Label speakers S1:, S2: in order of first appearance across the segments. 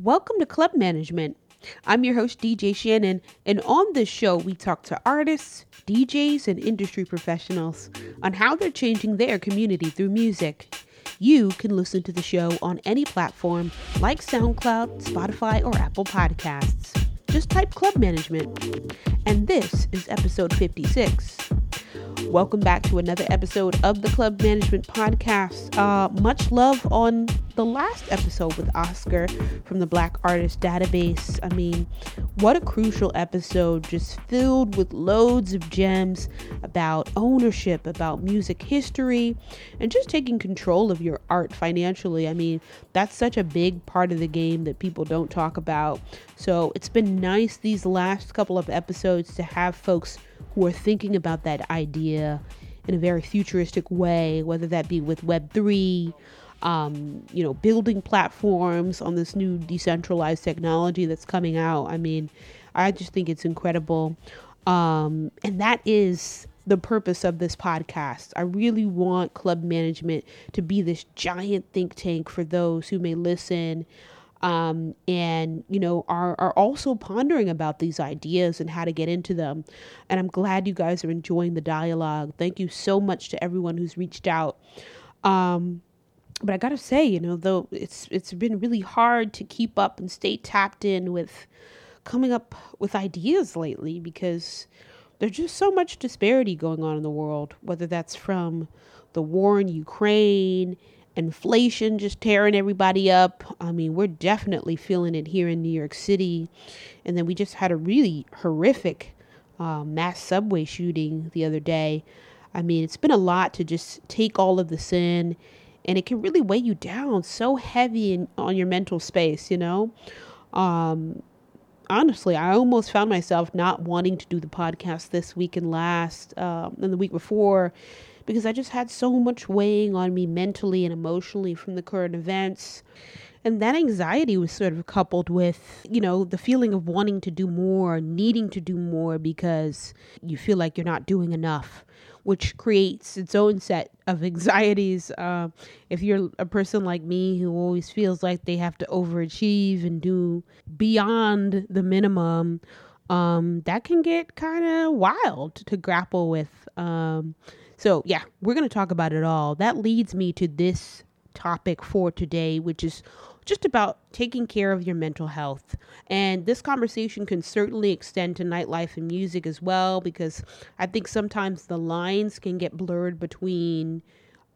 S1: Welcome to Club Management. I'm your host, DJ Shannon, and on this show, we talk to artists, DJs, and industry professionals on how they're changing their community through music. You can listen to the show on any platform like SoundCloud, Spotify, or Apple Podcasts. Just type Club Management. And this is episode 56. Welcome back to another episode of the Club Management Podcast. Uh, much love on the last episode with Oscar from the Black Artist Database. I mean, what a crucial episode, just filled with loads of gems about ownership, about music history, and just taking control of your art financially. I mean, that's such a big part of the game that people don't talk about. So it's been nice these last couple of episodes to have folks who are thinking about that idea in a very futuristic way, whether that be with Web3, um, you know, building platforms on this new decentralized technology that's coming out. I mean, I just think it's incredible. Um, and that is the purpose of this podcast. I really want club management to be this giant think tank for those who may listen um, and you know are are also pondering about these ideas and how to get into them. And I'm glad you guys are enjoying the dialogue. Thank you so much to everyone who's reached out. Um, but I gotta say, you know, though it's it's been really hard to keep up and stay tapped in with coming up with ideas lately because there's just so much disparity going on in the world, whether that's from the war in Ukraine inflation just tearing everybody up. I mean, we're definitely feeling it here in New York City. And then we just had a really horrific uh, mass subway shooting the other day. I mean, it's been a lot to just take all of this in, and it can really weigh you down so heavy in, on your mental space, you know? Um, honestly, I almost found myself not wanting to do the podcast this week and last, um, and the week before because I just had so much weighing on me mentally and emotionally from the current events. And that anxiety was sort of coupled with, you know, the feeling of wanting to do more, needing to do more because you feel like you're not doing enough, which creates its own set of anxieties. Uh, if you're a person like me who always feels like they have to overachieve and do beyond the minimum, um, that can get kind of wild to grapple with. Um, so, yeah, we're going to talk about it all. That leads me to this topic for today, which is just about taking care of your mental health. And this conversation can certainly extend to nightlife and music as well, because I think sometimes the lines can get blurred between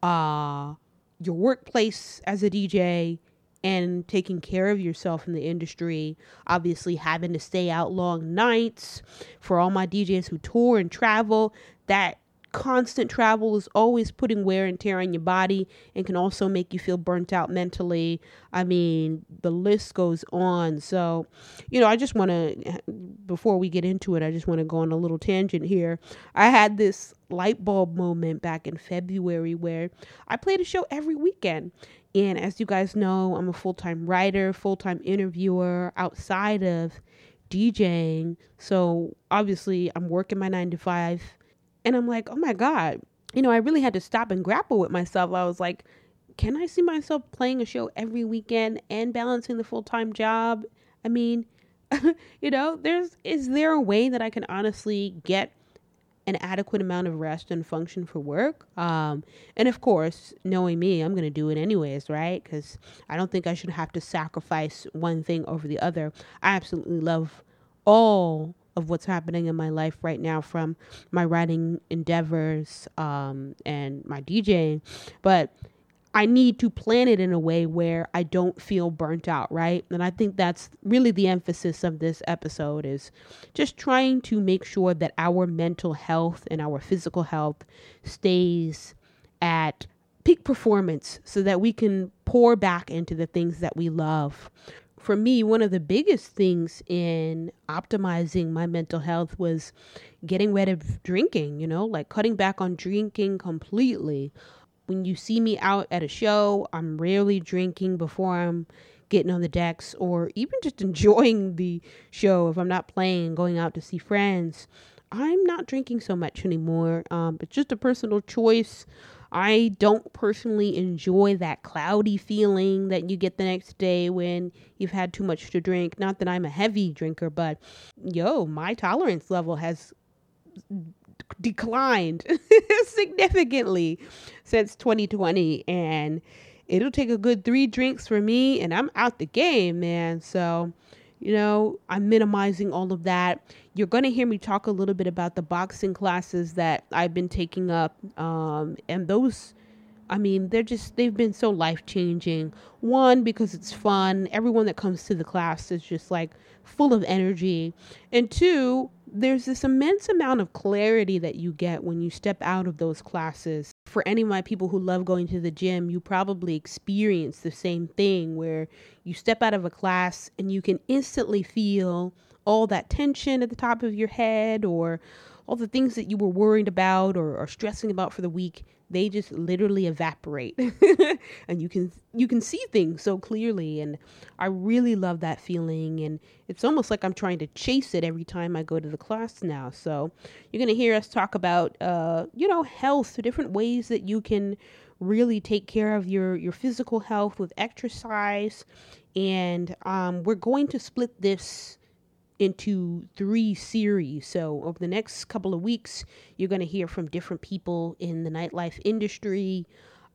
S1: uh, your workplace as a DJ and taking care of yourself in the industry. Obviously, having to stay out long nights for all my DJs who tour and travel, that constant travel is always putting wear and tear on your body and can also make you feel burnt out mentally. I mean, the list goes on. So, you know, I just want to, before we get into it, I just want to go on a little tangent here. I had this light bulb moment back in February where I played a show every weekend. And as you guys know, I'm a full time writer, full time interviewer outside of DJing. So obviously, I'm working my nine to five and I'm like, oh my God, you know, I really had to stop and grapple with myself. I was like, can I see myself playing a show every weekend and balancing the full time job? I mean, you know, there's is there a way that I can honestly get an adequate amount of rest and function for work? Um, and of course, knowing me, I'm going to do it anyways, right? Because I don't think I should have to sacrifice one thing over the other. I absolutely love all of what's happening in my life right now from my writing endeavors um, and my DJing. But I need to plan it in a way where I don't feel burnt out, right? And I think that's really the emphasis of this episode is just trying to make sure that our mental health and our physical health stays at peak performance so that we can pour back into the things that we love for me, one of the biggest things in optimizing my mental health was getting rid of drinking, you know, like cutting back on drinking completely. When you see me out at a show, I'm rarely drinking before I'm getting on the decks or even just enjoying the show if I'm not playing, and going out to see friends. I'm not drinking so much anymore. Um, it's just a personal choice. I don't personally enjoy that cloudy feeling that you get the next day when you've had too much to drink. Not that I'm a heavy drinker, but yo, my tolerance level has declined significantly since 2020 and it'll take a good 3 drinks for me and I'm out the game, man. So, you know, I'm minimizing all of that. You're going to hear me talk a little bit about the boxing classes that I've been taking up. Um, and those, I mean, they're just, they've been so life changing. One, because it's fun. Everyone that comes to the class is just like full of energy. And two, there's this immense amount of clarity that you get when you step out of those classes. For any of my people who love going to the gym, you probably experience the same thing where you step out of a class and you can instantly feel all that tension at the top of your head or all the things that you were worried about or, or stressing about for the week they just literally evaporate. And you can you can see things so clearly. And i really love that feeling. And it's almost like i'm trying to chase it every time i go to the class now. So you're going to hear us talk about uh, you know health different ways that you can really take care of your your physical health with exercise. And um, we're going to split this into three series. So, over the next couple of weeks, you're going to hear from different people in the nightlife industry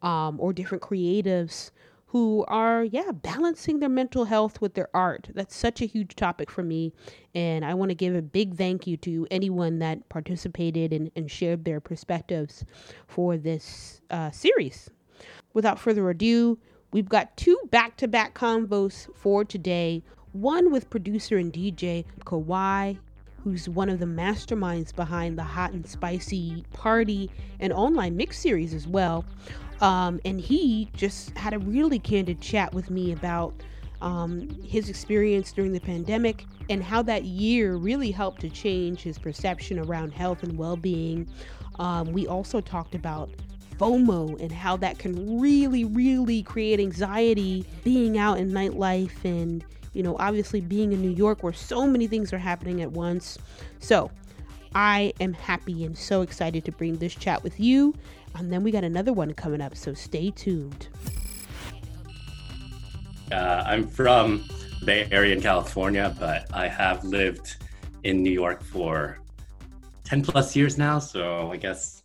S1: um, or different creatives who are, yeah, balancing their mental health with their art. That's such a huge topic for me. And I want to give a big thank you to anyone that participated and, and shared their perspectives for this uh, series. Without further ado, we've got two back to back convos for today one with producer and DJ Kawhi, who's one of the masterminds behind the Hot and Spicy party and online mix series as well. Um, and he just had a really candid chat with me about um, his experience during the pandemic and how that year really helped to change his perception around health and well being. Um, we also talked about FOMO and how that can really, really create anxiety being out in nightlife and you know, obviously being in New York where so many things are happening at once. So I am happy and so excited to bring this chat with you. And then we got another one coming up, so stay tuned.
S2: Uh, I'm from Bay Area in California, but I have lived in New York for 10 plus years now. So I guess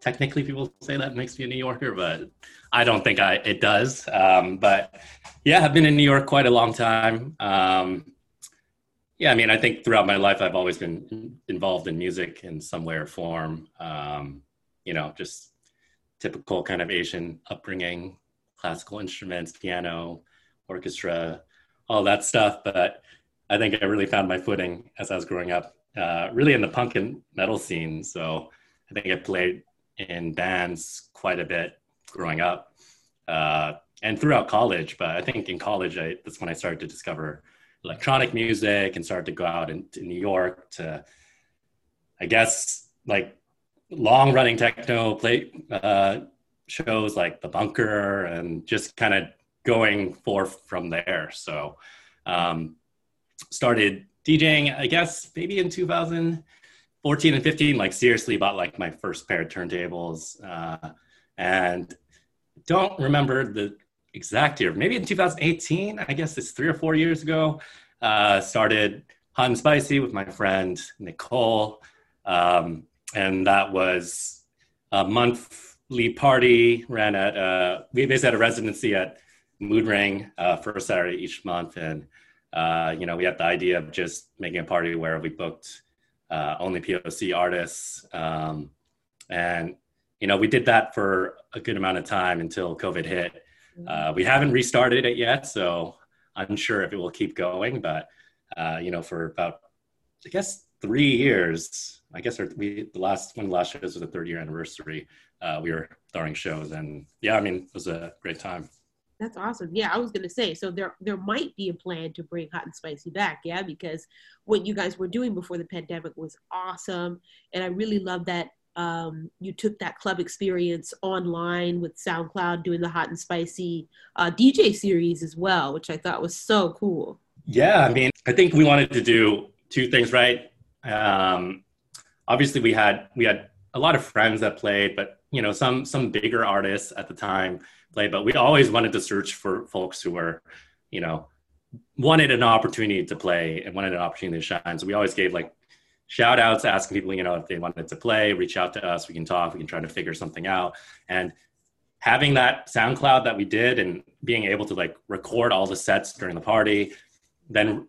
S2: technically people say that makes me a New Yorker, but I don't think I it does. Um, but yeah, I've been in New York quite a long time. Um, yeah, I mean, I think throughout my life, I've always been involved in music in some way or form. Um, you know, just typical kind of Asian upbringing, classical instruments, piano, orchestra, all that stuff. But I think I really found my footing as I was growing up, uh, really in the punk and metal scene. So I think I played in bands quite a bit growing up. Uh, and throughout college. But I think in college, I, that's when I started to discover electronic music and started to go out into New York to, I guess, like long running techno play uh, shows like The Bunker and just kind of going forth from there. So, um, started DJing, I guess, maybe in 2014 and 15, like seriously bought like my first pair of turntables. Uh, and don't remember the exact year, maybe in 2018, I guess it's three or four years ago, uh, started Hot and Spicy with my friend Nicole. Um, and that was a monthly party, ran at, uh, we basically had a residency at Mood Ring uh, first Saturday each month. And, uh, you know, we had the idea of just making a party where we booked uh, only POC artists. Um, and, you know, we did that for a good amount of time until COVID hit. Uh, we haven't restarted it yet, so I'm unsure if it will keep going. But uh, you know, for about I guess three years, I guess our, we the last one of the last shows was the third year anniversary. Uh, we were throwing shows, and yeah, I mean, it was a great time.
S1: That's awesome. Yeah, I was gonna say, so there there might be a plan to bring Hot and Spicy back, yeah, because what you guys were doing before the pandemic was awesome, and I really love that um, you took that club experience online with SoundCloud doing the hot and spicy uh, DJ series as well, which I thought was so cool.
S2: Yeah, I mean, I think we wanted to do two things right. Um, obviously, we had we had a lot of friends that played, but you know, some some bigger artists at the time played. But we always wanted to search for folks who were, you know, wanted an opportunity to play and wanted an opportunity to shine. So we always gave like shout outs, asking people, you know, if they wanted to play, reach out to us. We can talk. We can try to figure something out. And having that SoundCloud that we did and being able to like record all the sets during the party, then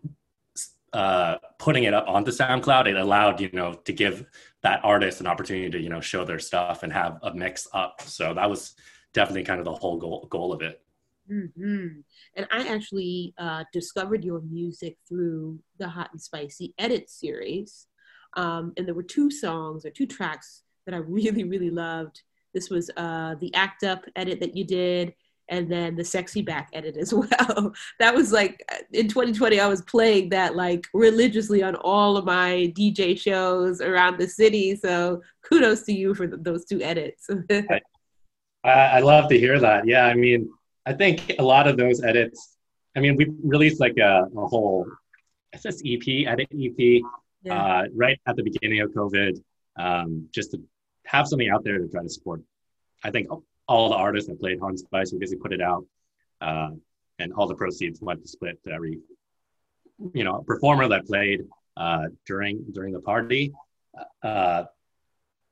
S2: uh, putting it up onto SoundCloud, it allowed you know to give that artist an opportunity to you know show their stuff and have a mix up. So that was definitely kind of the whole goal goal of it.
S3: Mm-hmm. And I actually uh, discovered your music through the Hot and Spicy Edit series, um, and there were two songs or two tracks that I really really loved. This was uh, the Act Up edit that you did, and then the sexy back edit as well. that was like in 2020, I was playing that like religiously on all of my DJ shows around the city. So kudos to you for those two edits.
S2: I, I love to hear that. Yeah, I mean, I think a lot of those edits. I mean, we released like a, a whole SS EP, edit EP, yeah. uh, right at the beginning of COVID, um, just to have something out there to try to support. I think all the artists that played Hot Spice, we basically put it out, uh, and all the proceeds went to split to every, you know, performer that played uh, during during the party. Uh,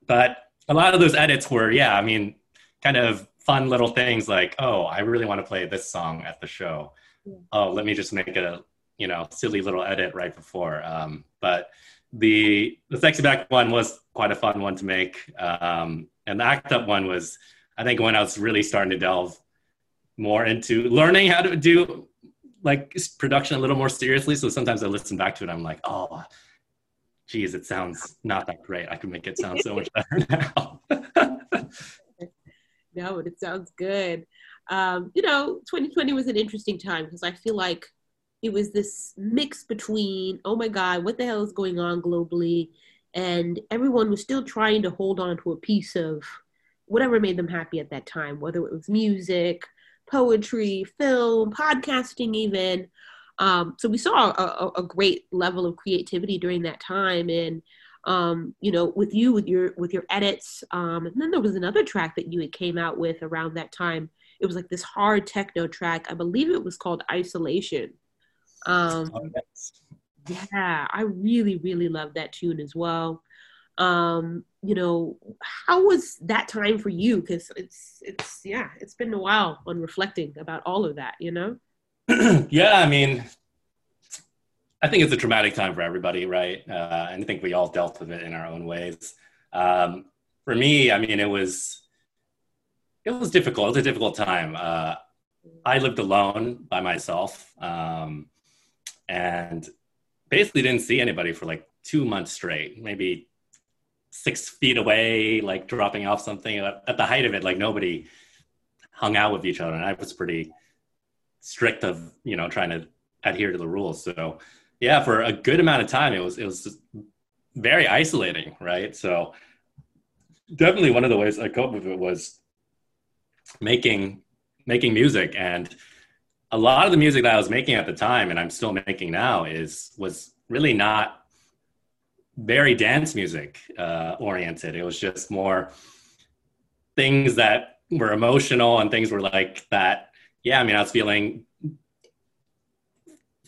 S2: but a lot of those edits were, yeah, I mean, kind of fun little things like, oh, I really want to play this song at the show. Yeah. Oh, let me just make it a you know silly little edit right before. Um, but the the sexy back one was quite a fun one to make, um, and the act up one was I think when I was really starting to delve more into learning how to do like production a little more seriously. So sometimes I listen back to it, I'm like, oh, geez, it sounds not that great. I can make it sound so much better now.
S3: no, but it sounds good. Um, you know, 2020 was an interesting time because I feel like it was this mix between, oh my God, what the hell is going on globally? And everyone was still trying to hold on to a piece of whatever made them happy at that time, whether it was music, poetry, film, podcasting, even. Um, so we saw a, a, great level of creativity during that time, and um, you know, with you with your with your edits. Um, and then there was another track that you came out with around that time. It was like this hard techno track. I believe it was called Isolation. Um, oh, yes. Yeah, I really really love that tune as well. Um you know how was that time for you? Because it's it's yeah it's been a while on reflecting about all of that you know?
S2: Yeah i mean i think it's a traumatic time for everybody right? Uh, and i think we all dealt with it in our own ways. Um, for me i mean it was it was difficult. It was a difficult time. Uh, i lived alone by myself. Um, and basically didn't see anybody for like two months straight maybe six feet away, like dropping off something at the height of it, like nobody hung out with each other. And I was pretty strict of, you know, trying to adhere to the rules. So yeah, for a good amount of time, it was, it was very isolating. Right. So definitely one of the ways I coped with it was making, making music and a lot of the music that I was making at the time and I'm still making now is, was really not very dance music uh, oriented. It was just more things that were emotional and things were like that. Yeah, I mean, I was feeling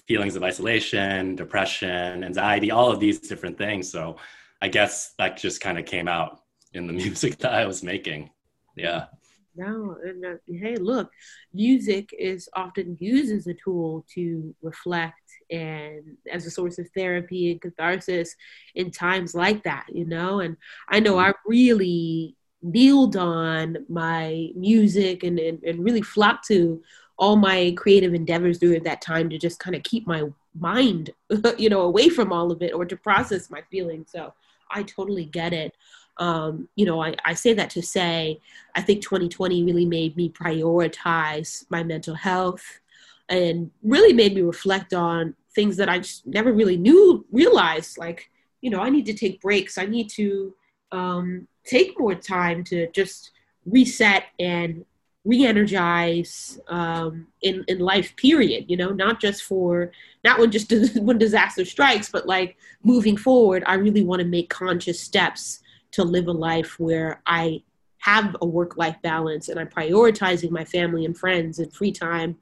S2: feelings of isolation, depression, anxiety, all of these different things. So I guess that just kind of came out in the music that I was making. Yeah.
S3: No, and uh, hey, look, music is often used as a tool to reflect and as a source of therapy and catharsis in times like that, you know. And I know mm-hmm. I really kneeled on my music and, and, and really flocked to all my creative endeavors during that time to just kind of keep my mind, you know, away from all of it or to process my feelings. So I totally get it um, you know, I, I say that to say I think 2020 really made me prioritize my mental health and really made me reflect on things that I just never really knew, realized like, you know, I need to take breaks. I need to um, take more time to just reset and re-energize um, in in life period you know not just for not when just when disaster strikes but like moving forward i really want to make conscious steps to live a life where I have a work life balance and I'm prioritizing my family and friends and free time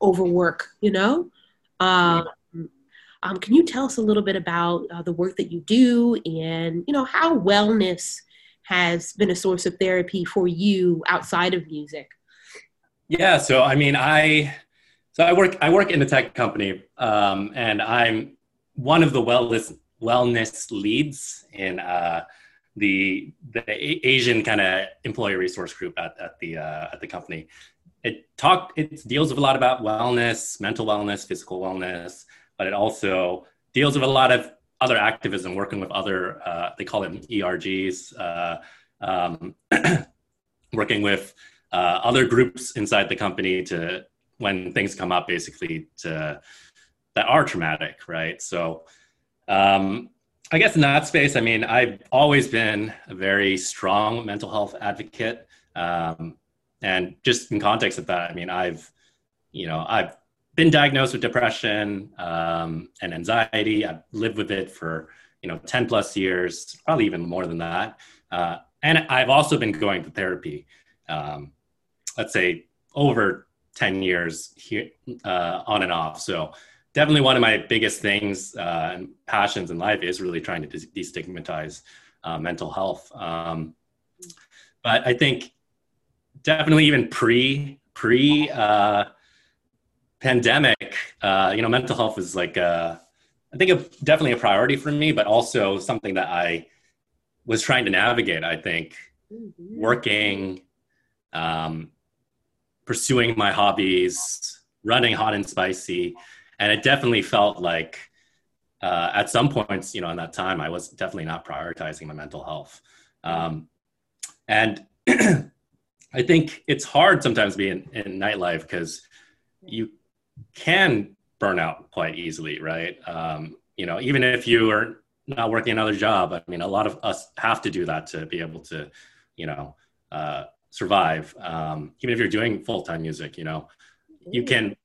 S3: over work, you know? Um, um, can you tell us a little bit about uh, the work that you do and, you know, how wellness has been a source of therapy for you outside of music?
S2: Yeah, so I mean, I so I work I work in a tech company, um, and I'm one of the wellness wellness leads in uh, the the Asian kind of employee resource group at, at the uh, at the company. It talk it deals with a lot about wellness, mental wellness, physical wellness, but it also deals with a lot of other activism, working with other uh, they call them ERGs, uh, um, working with uh, other groups inside the company to when things come up, basically to that are traumatic, right? So. Um, I guess in that space, I mean, I've always been a very strong mental health advocate. Um, and just in context of that, I mean, I've, you know, I've been diagnosed with depression um, and anxiety. I've lived with it for, you know, 10 plus years, probably even more than that. Uh, and I've also been going to therapy, um, let's say over 10 years here, uh, on and off. So definitely one of my biggest things uh, and passions in life is really trying to destigmatize uh, mental health. Um, but I think definitely even pre pre uh, pandemic, uh, you know, mental health is like a, I think a, definitely a priority for me, but also something that I was trying to navigate. I think mm-hmm. working, um, pursuing my hobbies, running hot and spicy and it definitely felt like uh, at some points, you know, in that time, I was definitely not prioritizing my mental health. Um, and I think it's hard sometimes being in, in nightlife because you can burn out quite easily, right? Um, you know, even if you are not working another job, I mean, a lot of us have to do that to be able to, you know, uh, survive. Um, even if you're doing full time music, you know, you can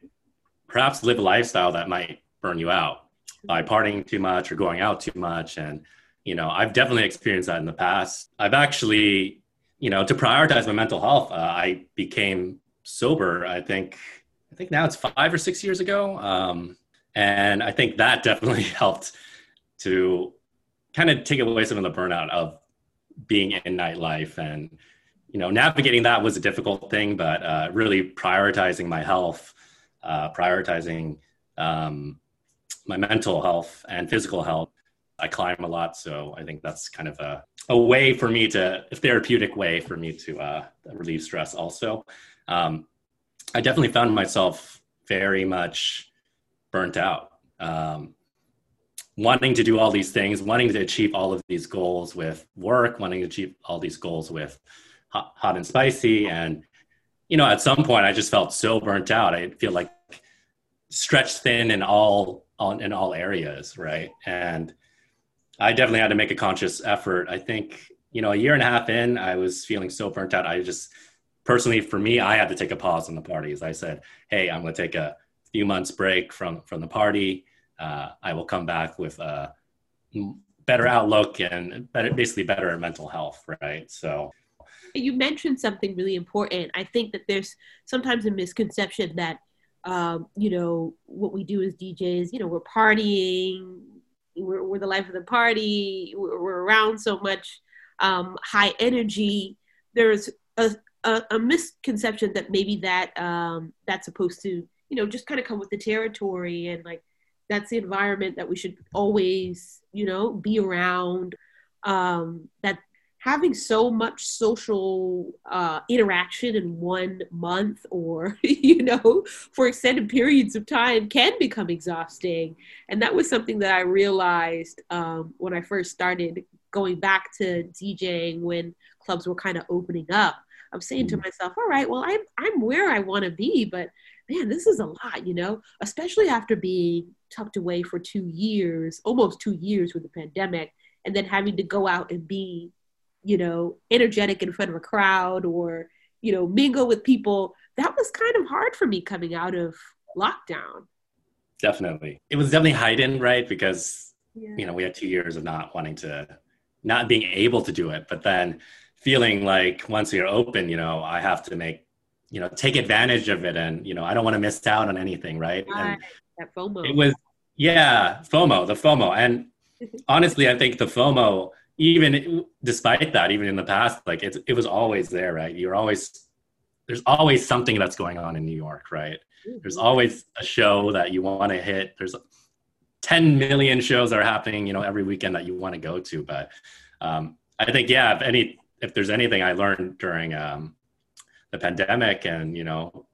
S2: perhaps live a lifestyle that might burn you out by partying too much or going out too much. And you know i've definitely experienced that in the past. I've actually you know to prioritize my mental health uh, i became sober i think i think now it's five or six years ago. Um, and i think that definitely helped to kind of take away some of the burnout of being in nightlife. And you know navigating that was a difficult thing but uh, really prioritizing my health uh, prioritizing um, my mental health and physical health. I climb a lot, so I think that's kind of a, a way for me to, a therapeutic way for me to uh, relieve stress also. Um, I definitely found myself very much burnt out. Um, wanting to do all these things, wanting to achieve all of these goals with work, wanting to achieve all these goals with hot, hot and spicy, and you know, at some point I just felt so burnt out. I feel like stretched thin in all on in all areas, right? And I definitely had to make a conscious effort. I think, you know, a year and a half in, I was feeling so burnt out. I just personally for me, I had to take a pause on the parties. I said, Hey, I'm gonna take a few months break from from the party. Uh, I will come back with a better outlook and better, basically better mental health, right? So
S3: you mentioned something really important. I think that there's sometimes a misconception that, um, you know, what we do as DJs, you know, we're partying, we're, we're the life of the party, we're, we're around so much um, high energy. There's a, a, a, misconception that maybe that um, that's supposed to, you know, just kind of come with the territory and like that's the environment that we should always, you know, be around. Um, that having so much social uh, interaction in one month or you know for extended periods of time can become exhausting. And that was something that i realized um, when i first started going back to djing when clubs were kind of opening up. I'm saying to mm. myself all right well i'm, I'm where i want to be but man this is a lot you know? Especially after being tucked away for two years almost two years with the pandemic and then having to go out and be you know, energetic in front of a crowd or, you know, mingle with people. That was kind of hard for me coming out of lockdown.
S2: Definitely. It was definitely heightened, right? Because, yeah. you know, we had two years of not wanting to not being able to do it, but then feeling like once you're open, you know, I have to make, you know, take advantage of it, and you know, I don't want to miss out on anything, right?
S3: And that FOMO.
S2: It was, yeah, FOMO, the FOMO, and honestly, I think the FOMO, even despite that, even in the past, like it, it was always there, right? You're always there's always something that's going on in New York, right? There's mm-hmm. always a show that you want to hit. There's 10 million shows that are happening, you know, every weekend that you want to go to. But um, I think, yeah, if any, if there's anything I learned during um, the pandemic and you know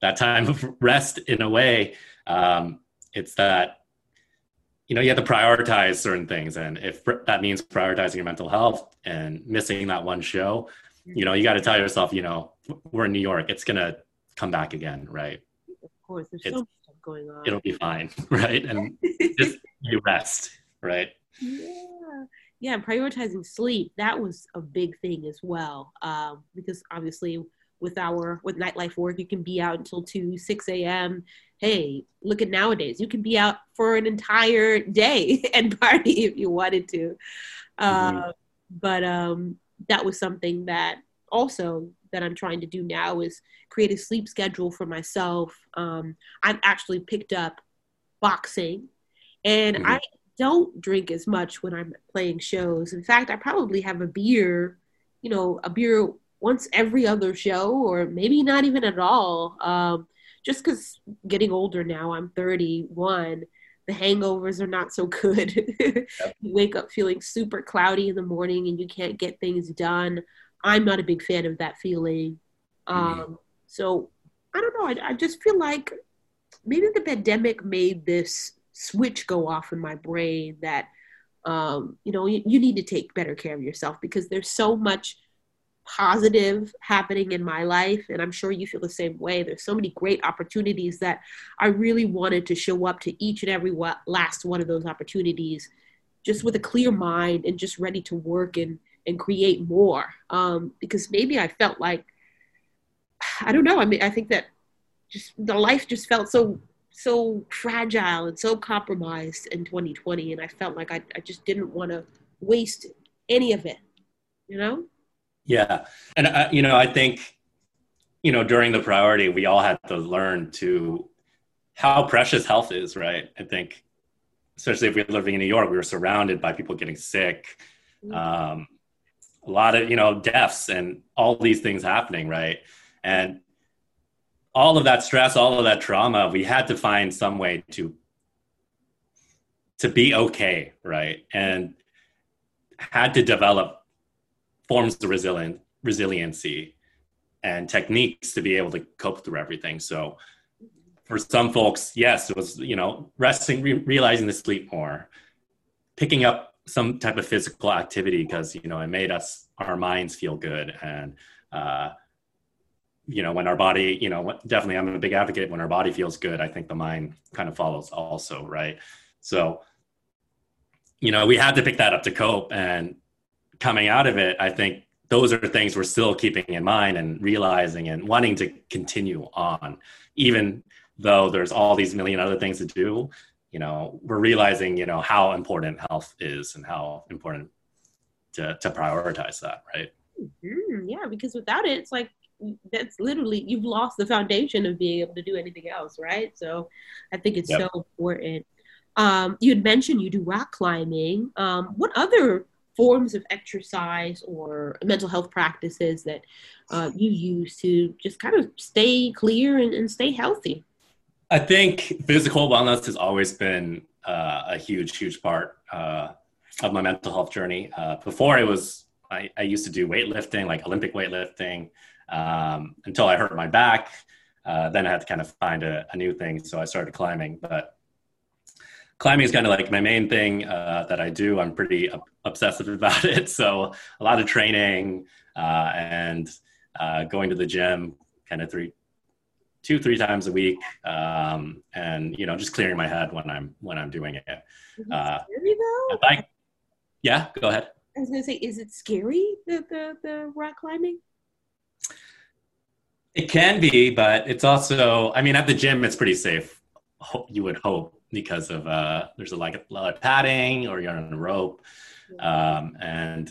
S2: that time of rest in a way, um, it's that you know you have to prioritize certain things, and if that means prioritizing your mental health and missing that one show, you know you got to tell yourself, you know, we're in New York, it's gonna come back again, right?
S3: Of course, there's it's, so much stuff going on.
S2: It'll be fine, right? And just you rest, right?
S3: Yeah yeah prioritizing sleep that was a big thing as well um, because obviously with our with nightlife work you can be out until 2 6 a.m hey look at nowadays you can be out for an entire day and party if you wanted to mm-hmm. uh, but um, that was something that also that i'm trying to do now is create a sleep schedule for myself um, i've actually picked up boxing and mm-hmm. i don't drink as much when I'm playing shows. In fact, I probably have a beer, you know, a beer once every other show, or maybe not even at all. Um, just because getting older now, I'm 31. The hangovers are not so good. you wake up feeling super cloudy in the morning and you can't get things done. I'm not a big fan of that feeling. Mm-hmm. Um, so I don't know. I, I just feel like maybe the pandemic made this switch go off in my brain that um, you know you, you need to take better care of yourself because there's so much positive happening in my life and i'm sure you feel the same way. There's so many great opportunities that i really wanted to show up to each and every last one of those opportunities just with a clear mind and just ready to work and and create more. Um, because maybe i felt like i don't know i mean i think that just the life just felt so so fragile and so compromised in 2020 and i felt like i, I just didn't want to waste any of it you know
S2: yeah and I, you know i think you know during the priority we all had to learn to how precious health is right i think especially if we we're living in new york we were surrounded by people getting sick mm-hmm. um, a lot of you know deaths and all these things happening right and all of that stress, all of that trauma, we had to find some way to to be okay, right? And had to develop forms of resilient resiliency and techniques to be able to cope through everything. So for some folks, yes, it was, you know, resting, re- realizing to sleep more, picking up some type of physical activity because, you know, it made us, our minds feel good. And, uh, you know when our body you know definitely i'm a big advocate when our body feels good i think the mind kind of follows also right? So you know we had to pick that up to cope. And coming out of it i think those are things we're still keeping in mind and realizing and wanting to continue on even though there's all these million other things to do you know we're realizing you know how important health is and how important to, to prioritize that right
S3: mm-hmm. yeah because without it it's like that's literally you've lost the foundation of being able to do anything else, right? So I think it's yep. so important. Um, you had mentioned you do rock climbing. Um, what other forms of exercise or mental health practices that uh, you use to just kind of stay clear and, and, stay healthy?
S2: I think physical wellness has always been uh, a huge, huge part uh, of my mental health journey. Uh, before it was, I, I used to do weightlifting, like Olympic weightlifting um, until I hurt my back. Uh, then I had to kind of find a, a, new thing. So I started climbing. But climbing is kind of like my main thing uh, that I do. I'm pretty obsessive about it. So a lot of training uh, and uh, going to the gym kind of three, two, three times a week. Um, and, you know, just clearing my head when I'm, when I'm doing it.
S3: Uh, scary though? I,
S2: yeah, go ahead.
S3: I was going to say, is it scary, the, the, the rock climbing?
S2: It can be, but it's also, I mean, at the gym, it's pretty safe. You would hope because of uh, there's a, like a lot of padding or you're on a rope um, and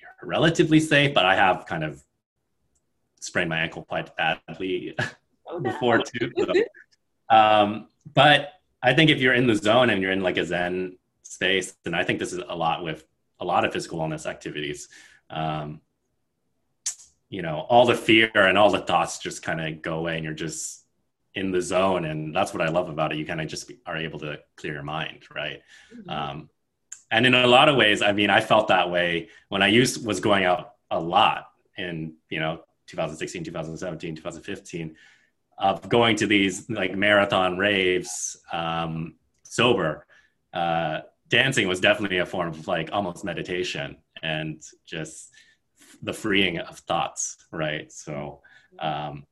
S2: you're relatively safe but i have kind of sprained my ankle quite badly oh, before too so. um, but i think if you're in the zone and you're in like a zen space and i think this is a lot with a lot of physical wellness activities um, you know all the fear and all the thoughts just kind of go away and you're just in the zone and that's what i love about it. You kind of just are able to clear your mind right? Mm-hmm. um, and in a lot of ways i mean i felt that way when i used was going out a lot in you know 2016 2017 2015 of going to these like marathon raves um, sober. Uh, dancing was definitely a form of like almost meditation and just the freeing of thoughts right? So um,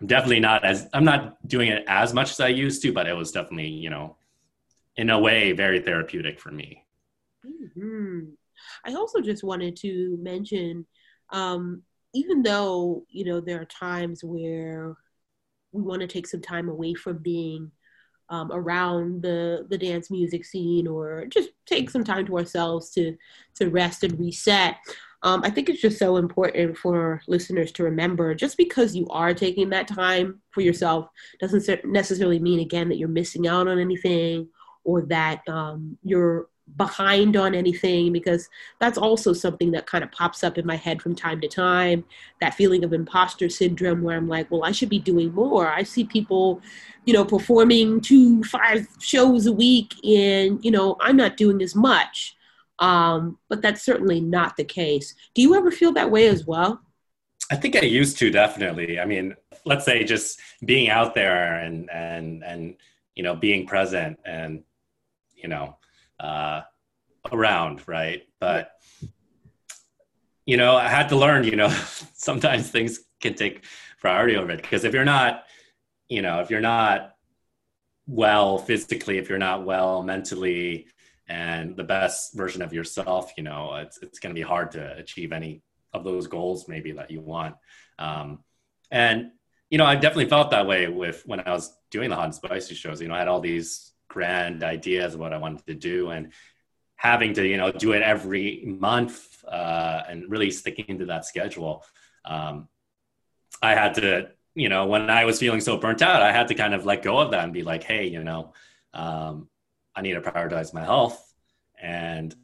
S2: I'm definitely not as I'm not doing it as much as I used to, but it was definitely, you know, in a way very therapeutic for me.
S3: Mm-hmm. I also just wanted to mention, um, even though, you know, there are times where we want to take some time away from being um, around the the dance music scene or just take some time to ourselves to to rest and reset um, I think it's just so important for listeners to remember just because you are taking that time for yourself doesn't necessarily mean, again, that you're missing out on anything or that um, you're behind on anything because that's also something that kind of pops up in my head from time to time. That feeling of imposter syndrome where i'm like well i should be doing more. I see people you know performing two five shows a week and you know i'm not doing as much um, but that's certainly not the case. Do you ever feel that way as well?
S2: I think I used to definitely. I mean, let's say just being out there and and and you know being present and you know uh, around, right? But you know, I had to learn. You know, sometimes things can take priority over it because if you're not, you know, if you're not well physically, if you're not well mentally, and the best version of yourself you know it's, it's going to be hard to achieve any of those goals maybe that you want. Um, and you know i definitely felt that way with when i was doing the hot and spicy shows you know i had all these grand ideas of what i wanted to do and having to you know do it every month uh, and really sticking to that schedule um, i had to you know when i was feeling so burnt out i had to kind of let go of that and be like hey you know um, I need to prioritize my health and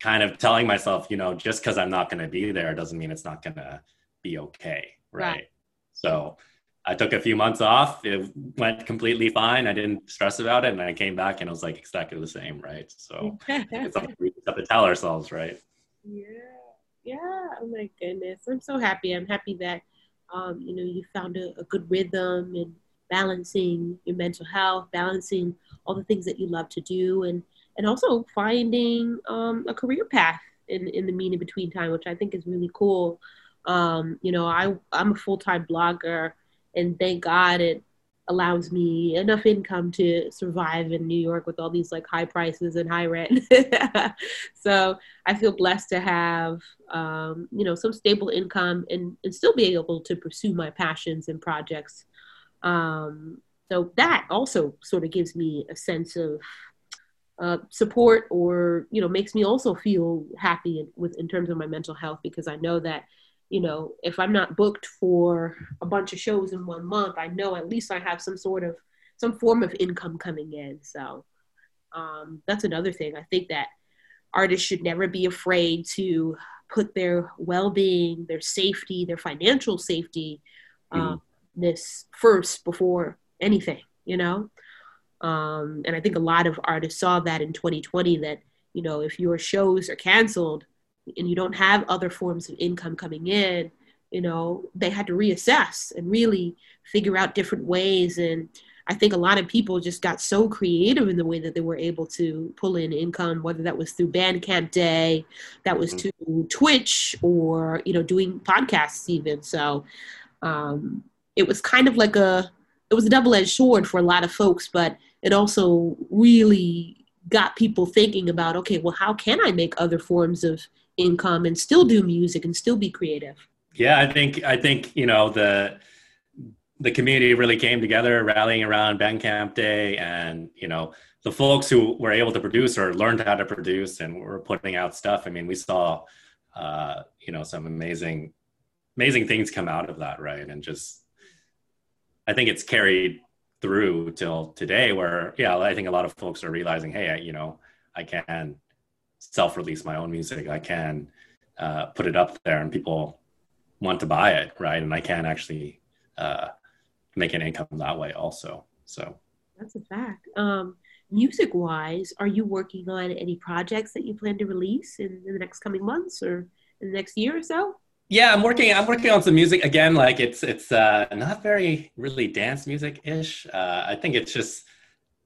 S2: kind of telling myself, you know, just because I'm not going to be there doesn't mean it's not going to be okay. Right? right. So I took a few months off. It went completely fine. I didn't stress about it. And I came back and it was like exactly the same. Right. So it's up, we have to tell ourselves, right?
S3: Yeah. Yeah. Oh my goodness. I'm so happy. I'm happy that, um, you know, you found a, a good rhythm and balancing your mental health, balancing all the things that you love to do, and and also finding um, a career path in in the mean in between time, which I think is really cool. Um, you know, I I'm a full time blogger, and thank God it allows me enough income to survive in New York with all these like high prices and high rent. so I feel blessed to have um, you know some stable income and and still be able to pursue my passions and projects um, so that also sort of gives me a sense of uh, support or you know makes me also feel happy in, with in terms of my mental health because I know that you know if I'm not booked for a bunch of shows in one month I know at least I have some sort of some form of income coming in. So um, that's another thing. I think that artists should never be afraid to put their well-being their safety their financial safety um, mm-hmm this first before anything, you know? Um, and I think a lot of artists saw that in 2020 that, you know, if your shows are canceled and you don't have other forms of income coming in, you know, they had to reassess and really figure out different ways. And I think a lot of people just got so creative in the way that they were able to pull in income, whether that was through Bandcamp Day, that was mm-hmm. to Twitch, or you know, doing podcasts even. So um, it was kind of like a it was a double-edged sword for a lot of folks but it also really got people thinking about okay well how can i make other forms of income and still do music and still be creative
S2: yeah i think i think you know the the community really came together, rallying around Bandcamp Day, and you know the folks who were able to produce or learned how to produce and were putting out stuff. I mean, we saw uh, you know some amazing amazing things come out of that, right? And just I think it's carried through till today, where yeah, I think a lot of folks are realizing, hey, I, you know, I can self-release my own music. I can uh, put it up there, and people want to buy it, right? And I can actually uh, make an income that way also. So
S1: that's a fact. Um, music wise, are you working on any projects that you plan to release in, in the next coming months or in the next year or so?
S2: Yeah, I'm working. I'm working on some music again. Like it's it's uh, not very really dance music ish. Uh, I think it's just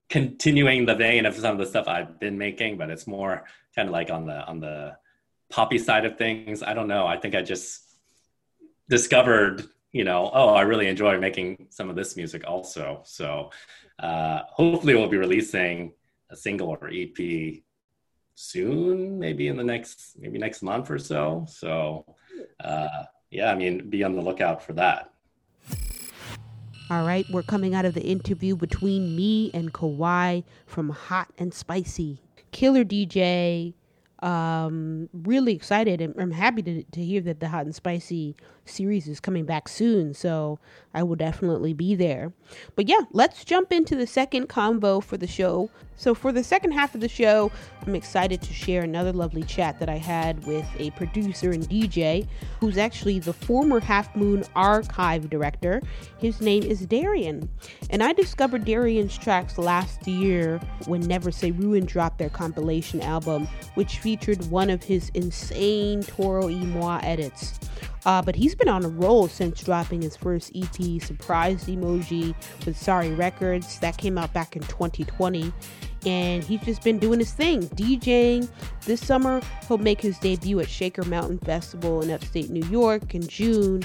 S2: continuing the vein of some of the stuff I've been making, but it's more kind of like on the on the poppy side of things. I don't know. I think I just discovered, you know, oh, I really enjoy making some of this music also. So uh, hopefully, we'll be releasing a single or EP soon, maybe in the next maybe next month or so. So uh, yeah, I mean, be on the lookout for that.
S1: All right, we're coming out of the interview between me and Kawhi from Hot and Spicy. Killer DJ, um, really excited and I'm happy to, to hear that the Hot and Spicy series is coming back soon. So I will definitely be there. But yeah, let's jump into the second convo for the show. So, for the second half of the show, I'm excited to share another lovely chat that I had with a producer and DJ who's actually the former Half Moon archive director. His name is Darian. And I discovered Darian's tracks last year when Never Say Ruin dropped their compilation album, which featured one of his insane Toro y Moi edits. Uh, but he's been on a roll since dropping his first EP, Surprise Emoji, with Sorry Records. That came out back in 2020 and he's just been doing his thing, DJing. This summer, he'll make his debut at Shaker Mountain Festival in upstate New York in June.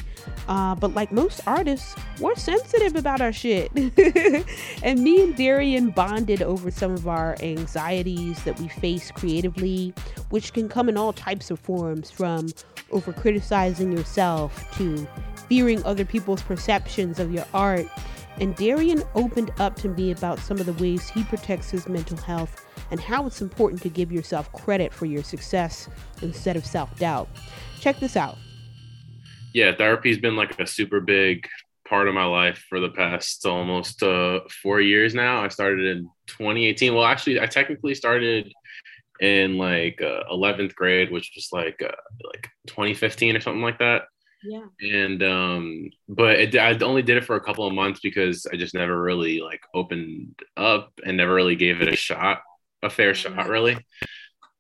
S1: Uh, but like most artists, we're sensitive about our shit. and me and Darian bonded over some of our anxieties that we face creatively, which can come in all types of forms from over criticizing yourself to fearing other people's perceptions of your art and Darian opened up to me about some of the ways he protects his mental health and how it's important to give yourself credit for your success instead of self doubt. Check this out.
S4: Yeah, therapy's been like a super big part of my life for the past almost uh, four years now. I started in 2018. Well, actually, I technically started in like uh, 11th grade, which was like uh, like 2015 or something like that.
S1: Yeah.
S4: And um, but it, I only did it for a couple of months because I just never really like opened up and never really gave it a shot, a fair shot, really.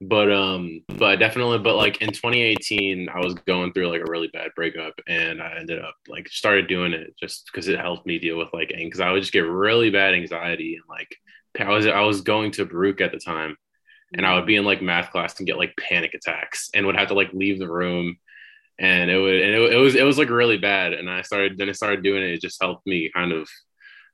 S4: But um, but definitely, but like in 2018, I was going through like a really bad breakup, and I ended up like started doing it just because it helped me deal with like because I would just get really bad anxiety and like I was I was going to Baruch at the time, and I would be in like math class and get like panic attacks and would have to like leave the room. And it would and it, it was it was like really bad. And i started then i started doing it. It just helped me kind of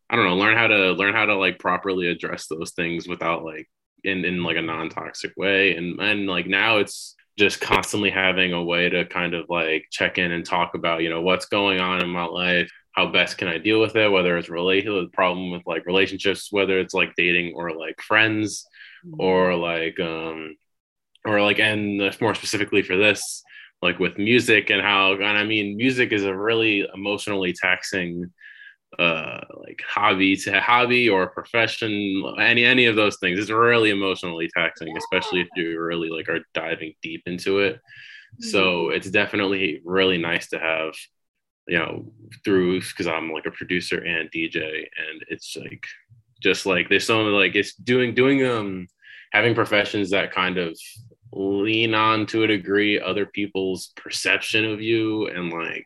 S4: i don't know learn how to learn how to like properly address those things without like in in like a non-toxic way. And and like now it's just constantly having a way to kind of like check in and talk about you know what's going on in my life how best can i deal with it whether it's related problem with like relationships whether it's like dating or like friends. mm-hmm. Or like um or like and more specifically for this like with music and how and I mean music is a really emotionally taxing uh like hobby to hobby or profession any any of those things it's really emotionally taxing especially if you really like are diving deep into it so mm-hmm. it's definitely really nice to have you know through because i'm like a producer and dj and it's like just like there's so like it's doing doing um having professions that kind of lean on to a degree other people's perception of you and like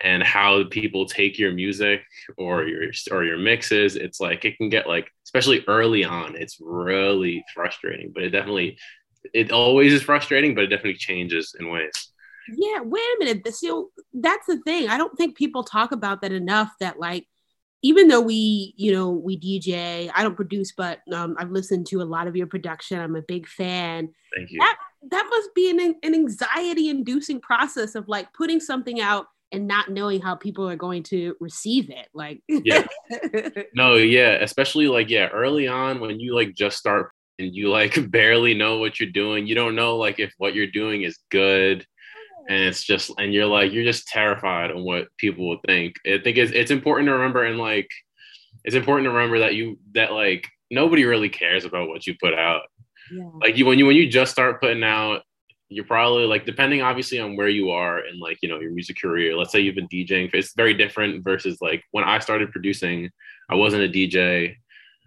S4: and how people take your music or your or your mixes it's like it can get like especially early on it's really frustrating but it definitely it always is frustrating but it definitely changes in ways.
S1: Yeah wait a minute so that's the thing i don't think people talk about that enough that like even though we, you know, we DJ, I don't produce, but um, I've listened to a lot of your production. I'm a big fan.
S4: Thank you.
S1: That, that must be an, an anxiety inducing process of like putting something out
S3: and not knowing how people are going to receive it. Like,
S4: yeah, no, yeah, especially like yeah, early on when you like just start and you like barely know what you're doing, you don't know like if what you're doing is good. And it's just, and you're like, you're just terrified on what people will think. I think it's, it's important to remember, and like, it's important to remember that you, that like, nobody really cares about what you put out. Yeah. Like you, when you, when you just start putting out you're probably like depending obviously on where you are and like you know your music career let's say you've been djing it's very different versus like when i started producing i wasn't a dj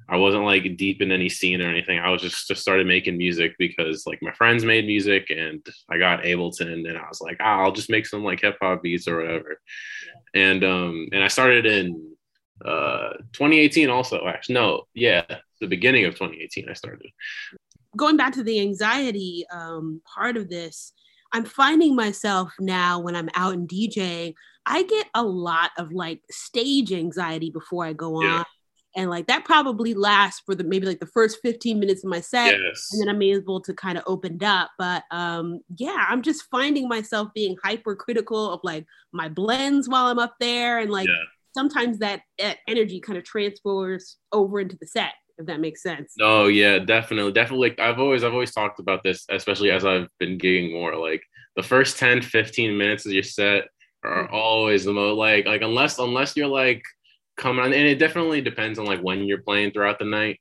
S4: i wasn't like deep in any scene or anything i was just just started making music because like my friends made music and i got ableton and i was like oh, i'll just make some like hip-hop beats or whatever yeah. and um and i started in uh 2018 also actually no yeah the beginning of 2018 i started
S3: going back to the anxiety um, part of this, I'm finding myself now when I'm out and DJing, I get a lot of like stage anxiety before I go yeah. on. And like that probably lasts for the maybe like the first 15 minutes of my set. Yes. And then I'm able to kind of open up. But um yeah, I'm just finding myself being hypercritical of like my blends while I'm up there. And like yeah. sometimes that, that energy kind of transfers over into the set if that makes sense.
S4: No, yeah, definitely. Definitely. Like I've always, I've always talked about this, especially as I've been gigging more. Like the first 10, 15 minutes of your set are mm-hmm. always the most like, like unless, unless you're like coming on, and it definitely depends on like when you're playing throughout the night.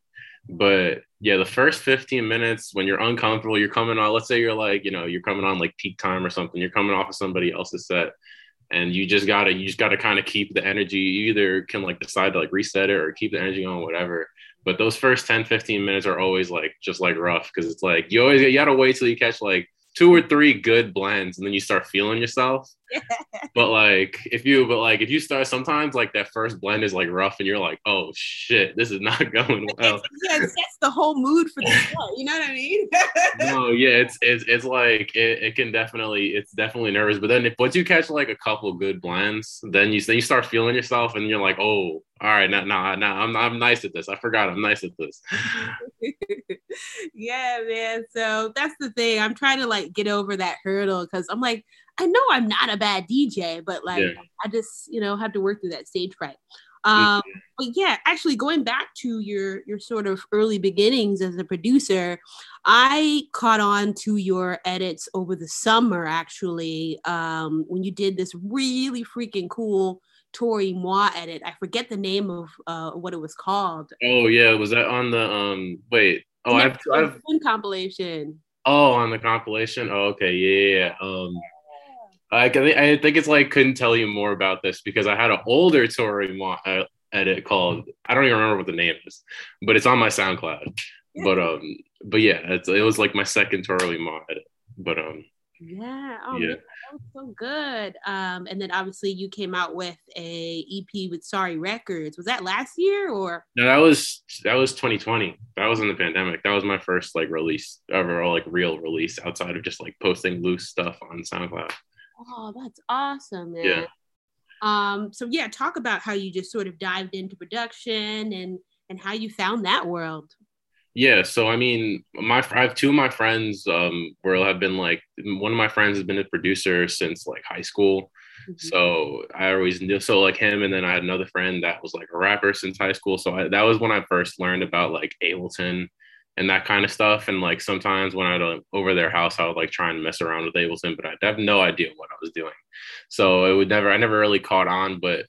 S4: But yeah, the first 15 minutes when you're uncomfortable, you're coming on, let's say you're like, you know, you're coming on like peak time or something, you're coming off of somebody else's set and you just gotta you just gotta kind of keep the energy. You either can like decide to like reset it or keep the energy on whatever. But those first 10, 15 minutes are always like just like rough because it's like you always you gotta wait till you catch like two or three good blends and then you start feeling yourself. but like if you but like if you start sometimes like that first blend is like rough and you're like, oh shit, this is not going well.
S3: yeah, it sets the whole mood for the show. You know what I mean?
S4: no, yeah, it's it's it's like it, it can definitely it's definitely nervous. But then if once you catch like a couple good blends, then you then you start feeling yourself and you're like, oh, all right, now now now I'm I'm nice at this. I forgot I'm nice at this.
S3: yeah, man. So that's the thing. I'm trying to like get over that hurdle because I'm like, I know I'm not a bad DJ, but like yeah. I just, you know, have to work through that stage fright. Um, but yeah, actually going back to your your sort of early beginnings as a producer, I caught on to your edits over the summer actually, um, when you did this really freaking cool Toro y Moi edit. I forget the name of uh, what it was called.
S4: Oh yeah, was that on the um wait, oh I've, I've
S3: compilation.
S4: Oh, on the compilation. Oh, okay, yeah. yeah. Um, I I think it's like couldn't tell you more about this because I had an older Tori uh, edit called I don't even remember what the name is, but it's on my SoundCloud. Yeah. But um, but yeah, it's, it was like my second Toro y Moi edit. But um,
S3: yeah. Oh, yeah. Man, that was so good. Um, and then obviously you came out with a EP with Sorry Records. Was that last year or?
S4: No, that was that was 2020. That was in the pandemic. That was my first like release ever, like real release outside of just like posting loose stuff on SoundCloud.
S3: Oh, that's awesome, man. Yeah. Um, so yeah, talk about how you just sort of dived into production and and how you found that world.
S4: Yeah, so I mean, my I have two of my friends um where have been like one of my friends has been a producer since like high school. Mm-hmm. So I always knew so like him, and then I had another friend that was like a rapper since high school. So I, that was when I first learned about like Ableton and that kind of stuff. And like sometimes when I'd over their house, I would like try and mess around with Ableton, but I'd have no idea what I was doing. So it would never, I never really caught on. But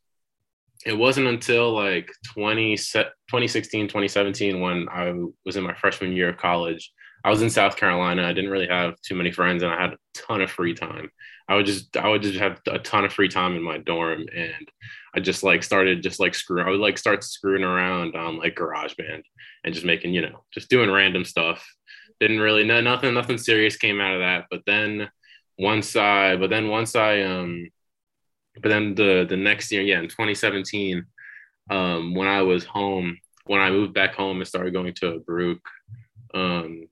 S4: it wasn't until like 20, 2016, 2017 when I was in my freshman year of college. I was in South Carolina. I didn't really have too many friends and I had a ton of free time. I would just I would just have a ton of free time in my dorm and I just like started just like screwing I would like start screwing around on like GarageBand and just making, you know, just doing random stuff. Didn't really no nothing nothing serious came out of that. But then once I but then once I um but then the the next year, yeah, in 2017, um, when I was home, when I moved back home and started going to Baruch, um,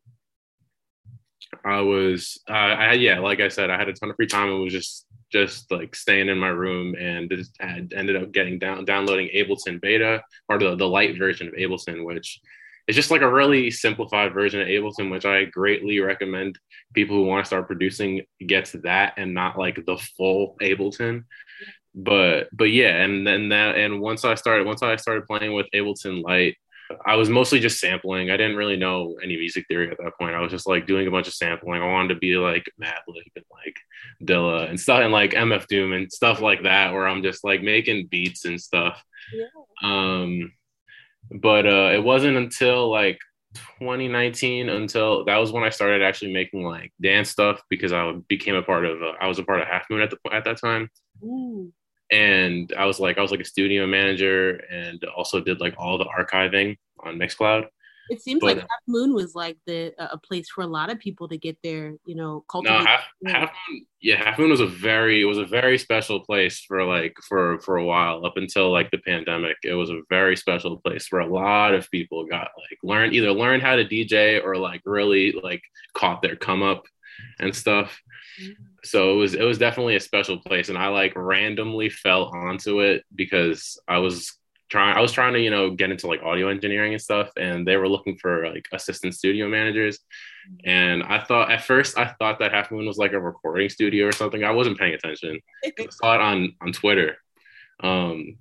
S4: I was, I had, yeah, like I said, I had a ton of free time. It was just, just like staying in my room and just had ended up getting down, downloading Ableton beta or the, the light version of Ableton, which it's just like a really simplified version of Ableton, which I greatly recommend people who want to start producing gets that and not like the full Ableton. But but yeah, and then that and once I started once I started playing with Ableton Lite, I was mostly just sampling. I didn't really know any music theory at that point. I was just like doing a bunch of sampling. I wanted to be like Madlib and like Dilla and stuff and like MF Doom and stuff like that, where I'm just like making beats and stuff. Yeah. Um, but uh, it wasn't until like 2019 until that was when I started actually making like dance stuff because I became a part of uh, I was a part of Half Moon at the at that time. Ooh and I was like, I was like a studio manager and also did like all the archiving on Mixcloud.
S3: It seems but, like Half Moon was like the a place for a lot of people to get their, you know, culture.
S4: No, Half, Half Moon, yeah, Half Moon was a very, it was a very special place for like for for a while up until like the pandemic. It was a very special place where a lot of people got like learned either learned how to DJ or like really like caught their come up and stuff. Mm-hmm so it was it was definitely a special place and i like randomly fell onto it because i was trying i was trying to you know get into like audio engineering and stuff and they were looking for like assistant studio managers. And i thought at first i thought that half moon was like a recording studio or something. I wasn't paying attention. I saw it on on twitter. Um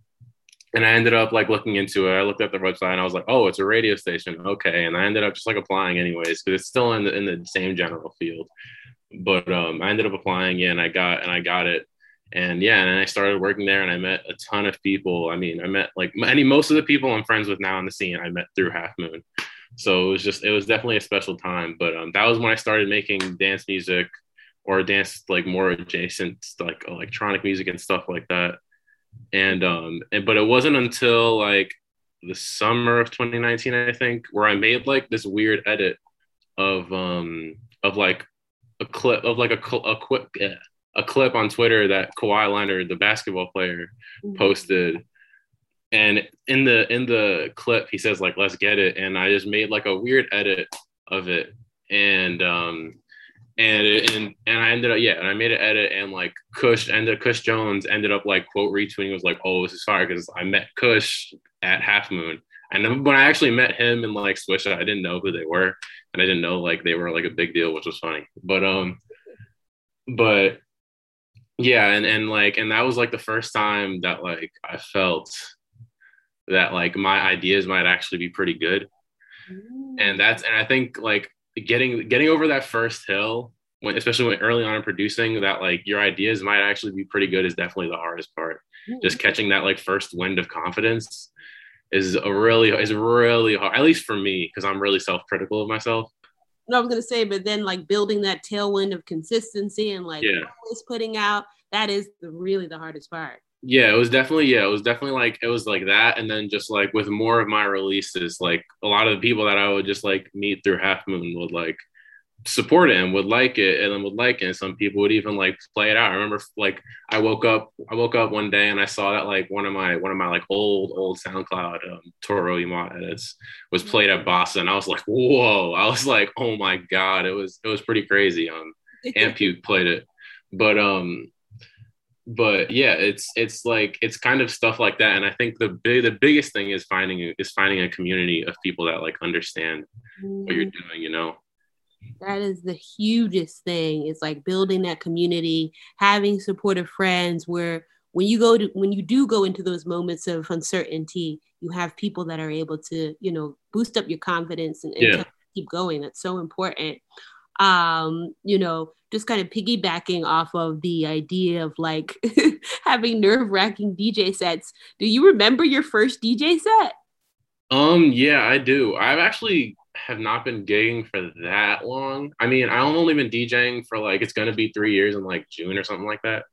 S4: and I ended up like looking into it. I looked at the website and I was like, oh, it's a radio station. Okay. And I ended up just like applying anyways, because it's still in the, in the same general field. But um, I ended up applying, and I got and I got it, and yeah, and I started working there, and I met a ton of people. I mean, I met like any most of the people I'm friends with now in the scene. I met through Half Moon, so it was just it was definitely a special time. But um, that was when I started making dance music or dance like more adjacent like electronic music and stuff like that. And um, and but it wasn't until like the summer of 2019, I think, where I made like this weird edit of um of like a clip of like a a quick a clip on Twitter that Kawhi Leonard, the basketball player, posted. And in the in the clip, he says like "Let's get it," and I just made like a weird edit of it, and um, and and and I ended up yeah, and I made an edit, and like Kush ended Kush Jones ended up like quote retweeting was like, "Oh, this is fire," because I met Kush at Half Moon, and when I actually met him and like Swisha, I didn't know who they were. And I didn't know like they were like a big deal, which was funny. But um, but yeah, and and like and that was like the first time that like I felt that like my ideas might actually be pretty good, and mm. that's and I think like getting getting over that first hill when especially when early on in producing that like your ideas might actually be pretty good is definitely the hardest part. Just mm. catching that like first wind of confidence is a really is really hard, at least for me, because I'm really self-critical of myself.
S3: No, I was gonna say, but then like building that tailwind of consistency and like yeah. always putting out, that is the really the hardest part.
S4: Yeah, it was definitely yeah, it was definitely like it was like that, and then just like with more of my releases, like a lot of the people that I would just like meet through Half Moon would like support it and would like it and then would like it. And some people would even like play it out. I remember like I woke up, I woke up one day and I saw that like one of my one of my like old old SoundCloud um, Toro y Moi edits was played at Boston. I was like, whoa! I was like, oh my god! It was it was pretty crazy. Um, Ampute played it, but um, but yeah, it's it's like it's kind of stuff like that. And I think the big the biggest thing is finding is finding a community of people that like understand what you're mm-hmm. doing. You know
S3: that is the hugest thing. It's like building that community having supportive friends where when you go to when you do go into those moments of uncertainty you have people that are able to you know boost up your confidence and, and yeah. keep going. That's so important. Um you know just kind of piggybacking off of the idea of like having nerve-wracking dj sets. Do you remember your first dj set?
S4: Um yeah i do. I've actually have not been gigging for that long. I mean, I've only been DJing for like it's gonna be three years in like June or something like that.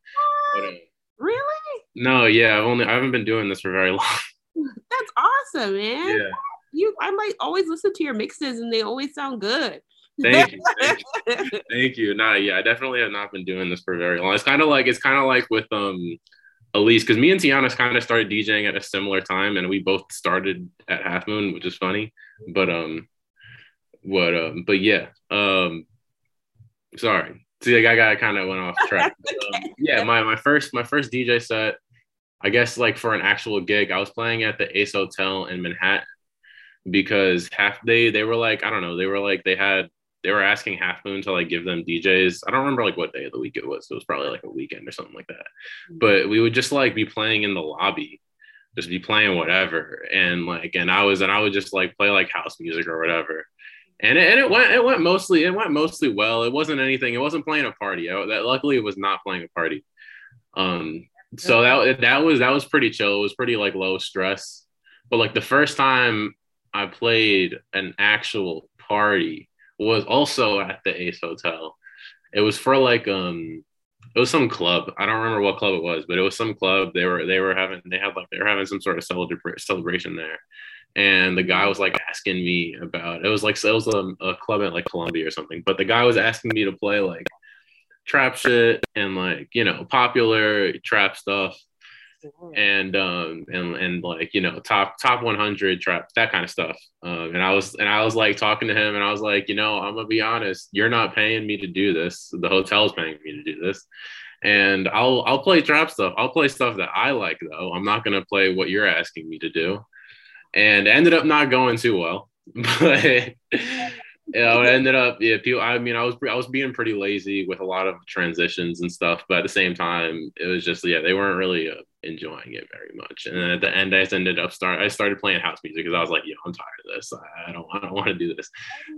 S3: But, uh, really?
S4: No, yeah, I've only I haven't been doing this for very long.
S3: That's awesome, man. Yeah. You, I might always listen to your mixes, and they always sound good.
S4: Thank you, thank you. thank you. Nah, yeah, I definitely have not been doing this for very long. It's kind of like it's kind of like with um Elise, because me and Tiana kind of started DJing at a similar time, and we both started at Half Moon, which is funny. But um, what um but yeah um sorry see i got kind of went off track um, yeah my my first my first dj set i guess like for an actual gig i was playing at the ace hotel in manhattan because half they they were like I don't know they were like they had they were asking Half Moon to like give them DJs. I don't remember like what day of the week it was. It was probably like a weekend or something like that. Mm-hmm. But we would just like be playing in the lobby, just be playing whatever, and like and I was and I would just like play like house music or whatever. And it, and it went it went mostly it went mostly well. It wasn't anything. It wasn't playing a party. I, that luckily it was not playing a party. Um, so that that was that was pretty chill. It was pretty like low stress. But like the first time I played an actual party was also at the Ace Hotel. It was for like um it was some club. I don't remember what club it was, but it was some club. They were they were having they had like they were having some sort of celebra- celebration there. And the guy was like asking me about it was like it was a, a club at like Columbia or something. But the guy was asking me to play like trap shit and like you know popular trap stuff and um and and like you know top top 100 trap that kind of stuff um and i was and i was like talking to him and i was like you know i'm gonna be honest you're not paying me to do this the hotel's paying me to do this and i'll i'll play trap stuff i'll play stuff that i like though i'm not gonna play what you're asking me to do and ended up not going too well but you know, it ended up, yeah, people, I mean, I was, I was being pretty lazy with a lot of transitions and stuff, but at the same time, it was just, yeah, they weren't really uh, enjoying it very much. And then at the end, I just ended up start, I started playing house music because I was like, yo, I'm tired of this. I, don't, I don't want to do this.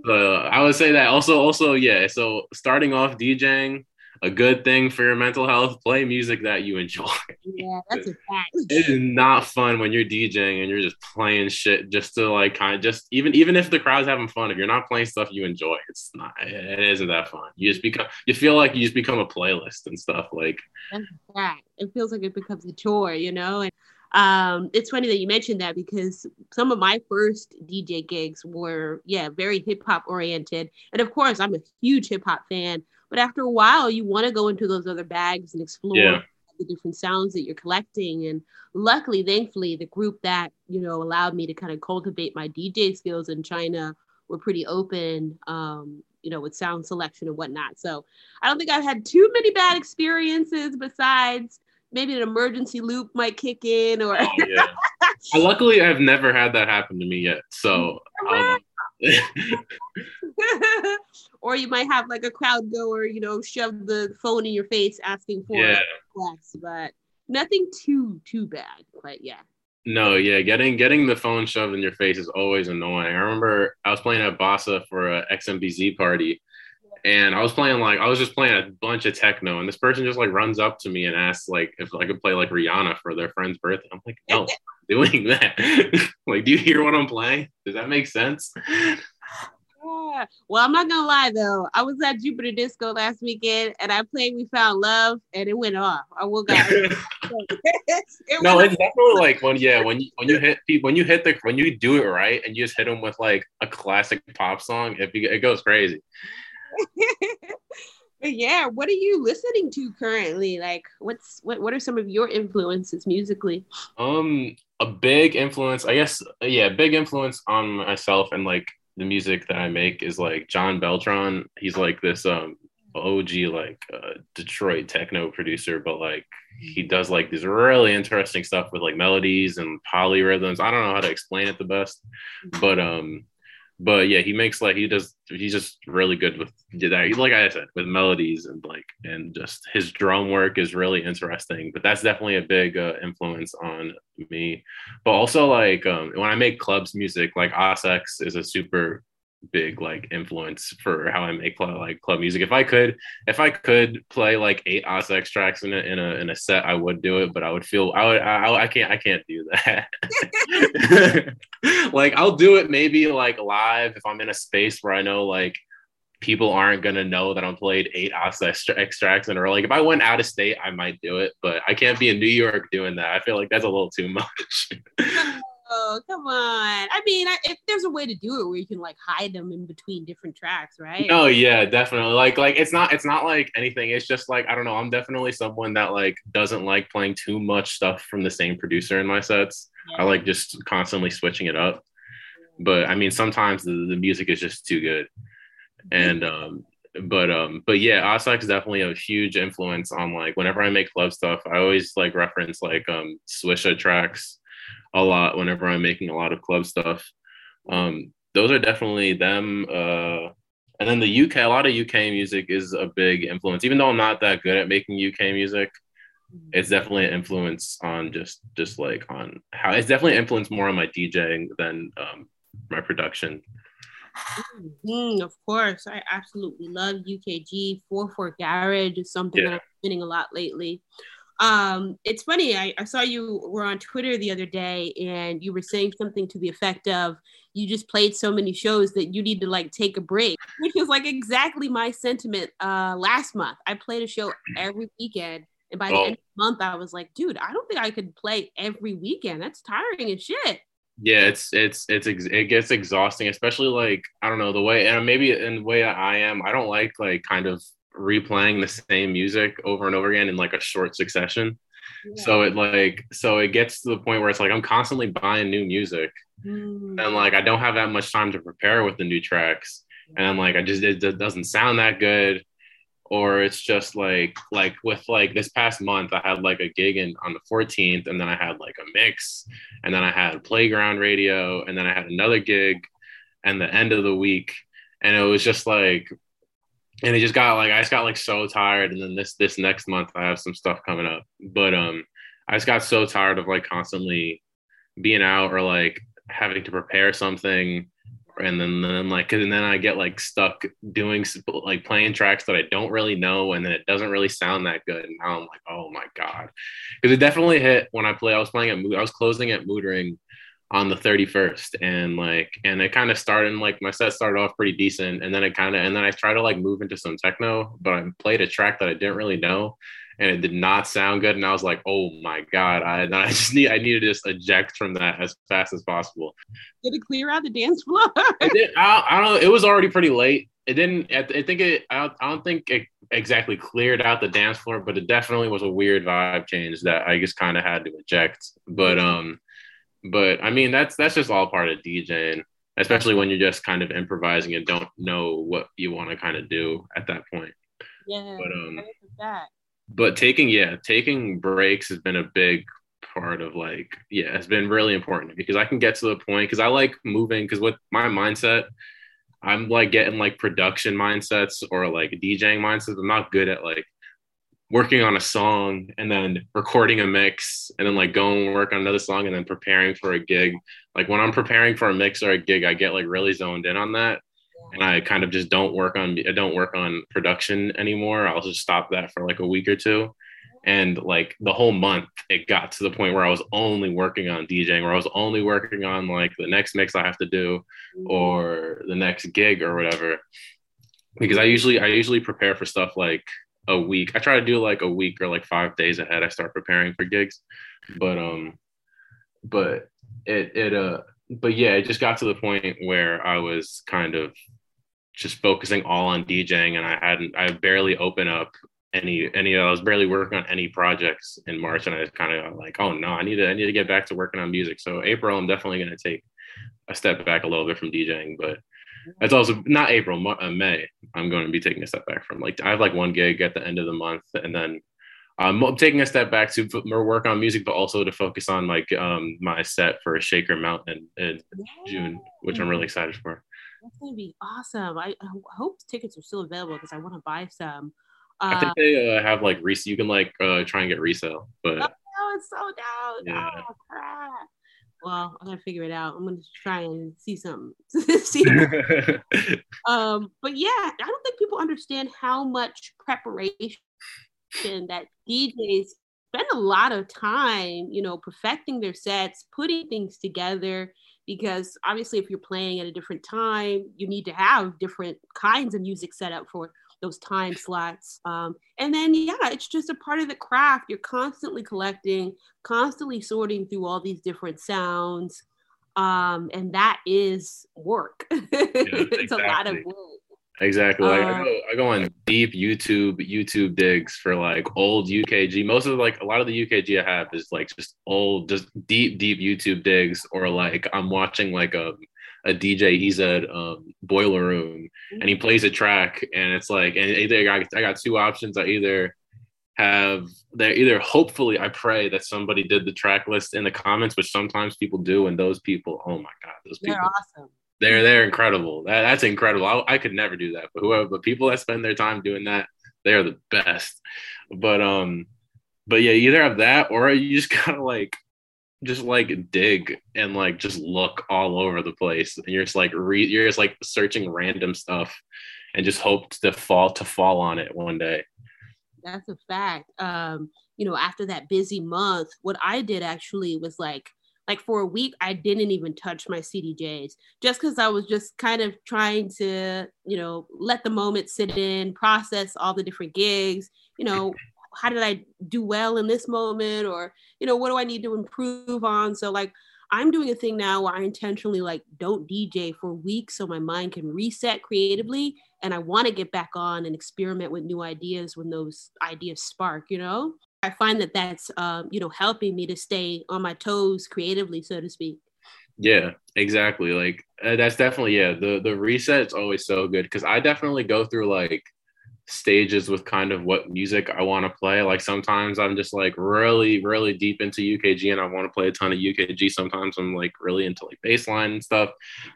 S4: So I would say that also, also, yeah. So starting off DJing, a good thing for your mental health. Play music that you enjoy.
S3: Yeah, that's a fact.
S4: It is not fun when you're DJing and you're just playing shit just to like kind of just even even if the crowd's having fun, if you're not playing stuff you enjoy, it's not it isn't that fun. You just become you feel like you just become a playlist and stuff like.
S3: That's a fact. It feels like it becomes a chore, you know, and um, it's funny that you mentioned that because some of my first DJ gigs were, yeah, very hip hop oriented. And of course, I'm a huge hip hop fan. But after a while, you want to go into those other bags and explore yeah. the different sounds that you're collecting. And luckily, thankfully, the group that you know allowed me to kind of cultivate my DJ skills in China were pretty open. Um, you know, with sound selection and whatnot. So I don't think I've had too many bad experiences besides maybe an emergency loop might kick in or yeah.
S4: Luckily I've never had that happen to me yet. So
S3: or you might have like a crowd goer, you know, shove the phone in your face asking for yeah. less, but nothing too too bad. But yeah.
S4: No, yeah, getting getting the phone shoved in your face is always annoying. I remember I was playing at Bassa for a XMBZ party, and I was playing like I was just playing a bunch of techno, and this person just like runs up to me and asks like if I could play like Rihanna for their friend's birthday. I'm like, no, doing that. like, do you hear what I'm playing? Does that make sense?
S3: Yeah. Well, I'm not gonna lie though. I was at Jupiter Disco last weekend and I played We Found Love and it went off. I will go. it
S4: no, it's definitely like when yeah, when you when you hit people when you hit the when you do it right and you just hit them with like a classic pop song, it it goes crazy.
S3: but yeah, what are you listening to currently? Like, what's what? What are some of your influences musically?
S4: Um, a big influence, I guess. Yeah, big influence on myself and like the music that I make is like John Beltran. He's like this um OG like uh, Detroit techno producer, but like he does like this really interesting stuff with like melodies and polyrhythms. I don't know how to explain it the best, but um but yeah, he makes like he does. He's just really good with that. Like I said, with melodies and like and just his drum work is really interesting. But that's definitely a big uh, influence on me. But also like um, when I make clubs music, like Osx is a super big like influence for how I make club, like club music. If I could, if I could play like eight Osx tracks in a in a in a set, I would do it. But I would feel I would I, I can't I can't do that. like I'll do it maybe like live if I'm in a space where I know like people aren't gonna know that I'm played eight Osx extracts in a row. Like if I went out of state, I might do it, but I can't be in New York doing that. I feel like that's a little too much.
S3: Oh, come on. I mean, I, if there's a way to do it where you can like hide them in between different tracks, right?
S4: Oh yeah, definitely. Like, like it's not, it's not like anything. It's just like I don't know. I'm definitely someone that like doesn't like playing too much stuff from the same producer in my sets. Yeah. I like just constantly switching it up. But I mean, sometimes the, the music is just too good, and um, but um, but yeah, Osx is definitely a huge influence on like whenever I make club stuff. I always like reference like um Swisha tracks a lot whenever I'm making a lot of club stuff. Um, those are definitely them. Uh, and then the UK, a lot of UK music is a big influence. Even though I'm not that good at making UK music, it's definitely an influence on just just like on how it's definitely influenced more on my DJing than um, my production.
S3: Mm-hmm, of course, I absolutely love UKG. Four Four Garage is something yeah. that I'm spinning a lot lately. Um, it's funny. I, I saw you were on Twitter the other day, and you were saying something to the effect of, "You just played so many shows that you need to like take a break," which is like exactly my sentiment. Uh, last month, I played a show every weekend, and by the oh. end of the month, I was like, "Dude, I don't think I could play every weekend. That's tiring as shit."
S4: Yeah, it's it's it's it gets exhausting, especially like I don't know the way and maybe in the way I am. I don't like like kind of replaying the same music over and over again in like a short succession. Yeah. So it like so it gets to the point where it's like I'm constantly buying new music, mm. and like I don't have that much time to prepare with the new tracks, and I'm like I just it, it doesn't sound that good, or it's just like like with like this past month I had like a gig in on the 14th, and then I had like a mix, and then I had playground radio, and then I had another gig, and the end of the week, and it was just like and it just got like I just got like so tired. And then this this next month I have some stuff coming up, but um I just got so tired of like constantly being out or like having to prepare something. And then then like and then I get like stuck doing like playing tracks that I don't really know. And then it doesn't really sound that good. And now I'm like oh my god. Because it definitely hit when I play I was playing at I was closing at Mood Ring on the 31st and like and it kind of started like my set started off pretty decent and then it kind of and then I tried to like move into some techno but I played a track that I didn't really know and it did not sound good and I was like oh my god I I just need I needed to just eject from that as fast as possible.
S3: Did it clear out the dance floor?
S4: It did, I, I, don't know it was already pretty late. It didn't I think it I I don't think it exactly cleared out the dance floor but it definitely was a weird vibe change that I just kind of had to eject but um but I mean, that's that's just all part of DJing, especially when you're just kind of improvising and don't know what you want to kind of do at that point.
S3: Yeah.
S4: But um, but taking yeah, taking breaks has been a big part of like yeah, it's been really important because I can get to the point because I like moving because with my mindset. I'm like getting like production mindsets or like DJing mindsets. I'm not good at like working on a song and then recording a mix and then like going and work on another song and then preparing for a gig. Like when I'm preparing for a mix or a gig, I get like really zoned in on that. And I kind of just don't work on I don't work on production anymore. I'll just stop that for like a week or two. And like the whole month, it got to the point where I was only working on DJing, where I was only working on like the next mix I have to do or the next gig or whatever. Because I usually I usually prepare for stuff like a week. I try to do like a week or like five days ahead. I start preparing for gigs, but um, but it it uh, but yeah, it just got to the point where I was kind of just focusing all on DJing, and I hadn't, I barely open up any any. I was barely working on any projects in March, and I was kind of like, oh no, I need to I need to get back to working on music. So April, I'm definitely going to take a step back a little bit from DJing, but it's also not April, uh, May. I'm going to be taking a step back from like I have like one gig at the end of the month, and then I'm taking a step back to more work on music, but also to focus on like um, my set for Shaker Mountain in yeah. June, which I'm really excited for.
S3: That's gonna be awesome. I, I hope tickets are still available because I want to buy some.
S4: Uh, I think they uh, have like resale. You can like uh, try and get resale, but oh,
S3: no, it's sold out. Yeah. Oh, crap well, I gotta figure it out. I'm gonna try and see something. see um, but yeah, I don't think people understand how much preparation that DJs spend a lot of time, you know, perfecting their sets, putting things together. Because obviously, if you're playing at a different time, you need to have different kinds of music set up for those time slots. Um, and then, yeah, it's just a part of the craft. You're constantly collecting, constantly sorting through all these different sounds. Um, and that is work. Yeah, it's exactly. a lot of work.
S4: Exactly. Like I, uh, go, I go on deep YouTube YouTube digs for like old UKG. Most of like a lot of the UKG I have is like just old, just deep, deep YouTube digs, or like I'm watching like a a DJ. He's at um, Boiler Room, and he plays a track, and it's like, and either I got, I got two options. I either have they either hopefully I pray that somebody did the track list in the comments, which sometimes people do, and those people, oh my god, those people,
S3: they're awesome.
S4: they're they're incredible. That, that's incredible. I, I could never do that, but whoever, but people that spend their time doing that, they are the best. But um, but yeah, either have that or you just gotta like just like dig and like just look all over the place. And you're just like re- you're just like searching random stuff and just hope to fall to fall on it one day.
S3: That's a fact. Um you know after that busy month what i did actually was like like for a week i didn't even touch my cdjs just because i was just kind of trying to you know let the moment sit in process all the different gigs you know how did I do well in this moment? Or, you know, what do I need to improve on? So like I'm doing a thing now where I intentionally like don't DJ for weeks so my mind can reset creatively. And I want to get back on and experiment with new ideas when those ideas spark, you know? I find that that's, um, you know, helping me to stay on my toes creatively, so to speak.
S4: Yeah, exactly. Like uh, that's definitely yeah. The the reset's always so good because I definitely go through like stages with kind of what music I want to play. Like sometimes I'm just like really, really deep into UKG and I want to play a ton of UKG. Sometimes I'm like really into like bassline and stuff.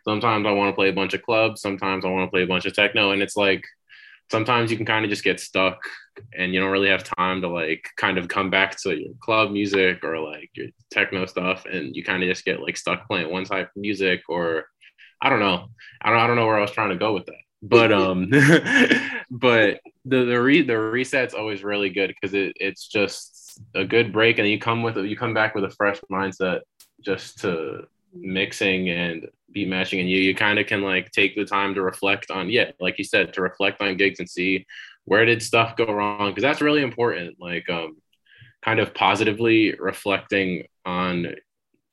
S4: Sometimes I want to play a bunch of clubs. Sometimes I want to play a bunch of techno. And it's like sometimes you can kind of just get stuck and you don't really have time to like kind of come back to your club music or like your techno stuff. And you kind of just get like stuck playing one type of music or I don't know. I don't, I don't know where I was trying to go with that but um but the the re the reset's always really good because it, it's just a good break and you come with you come back with a fresh mindset just to mixing and beat matching and you you kind of can like take the time to reflect on yeah like you said to reflect on gigs and see where did stuff go wrong because that's really important like um kind of positively reflecting on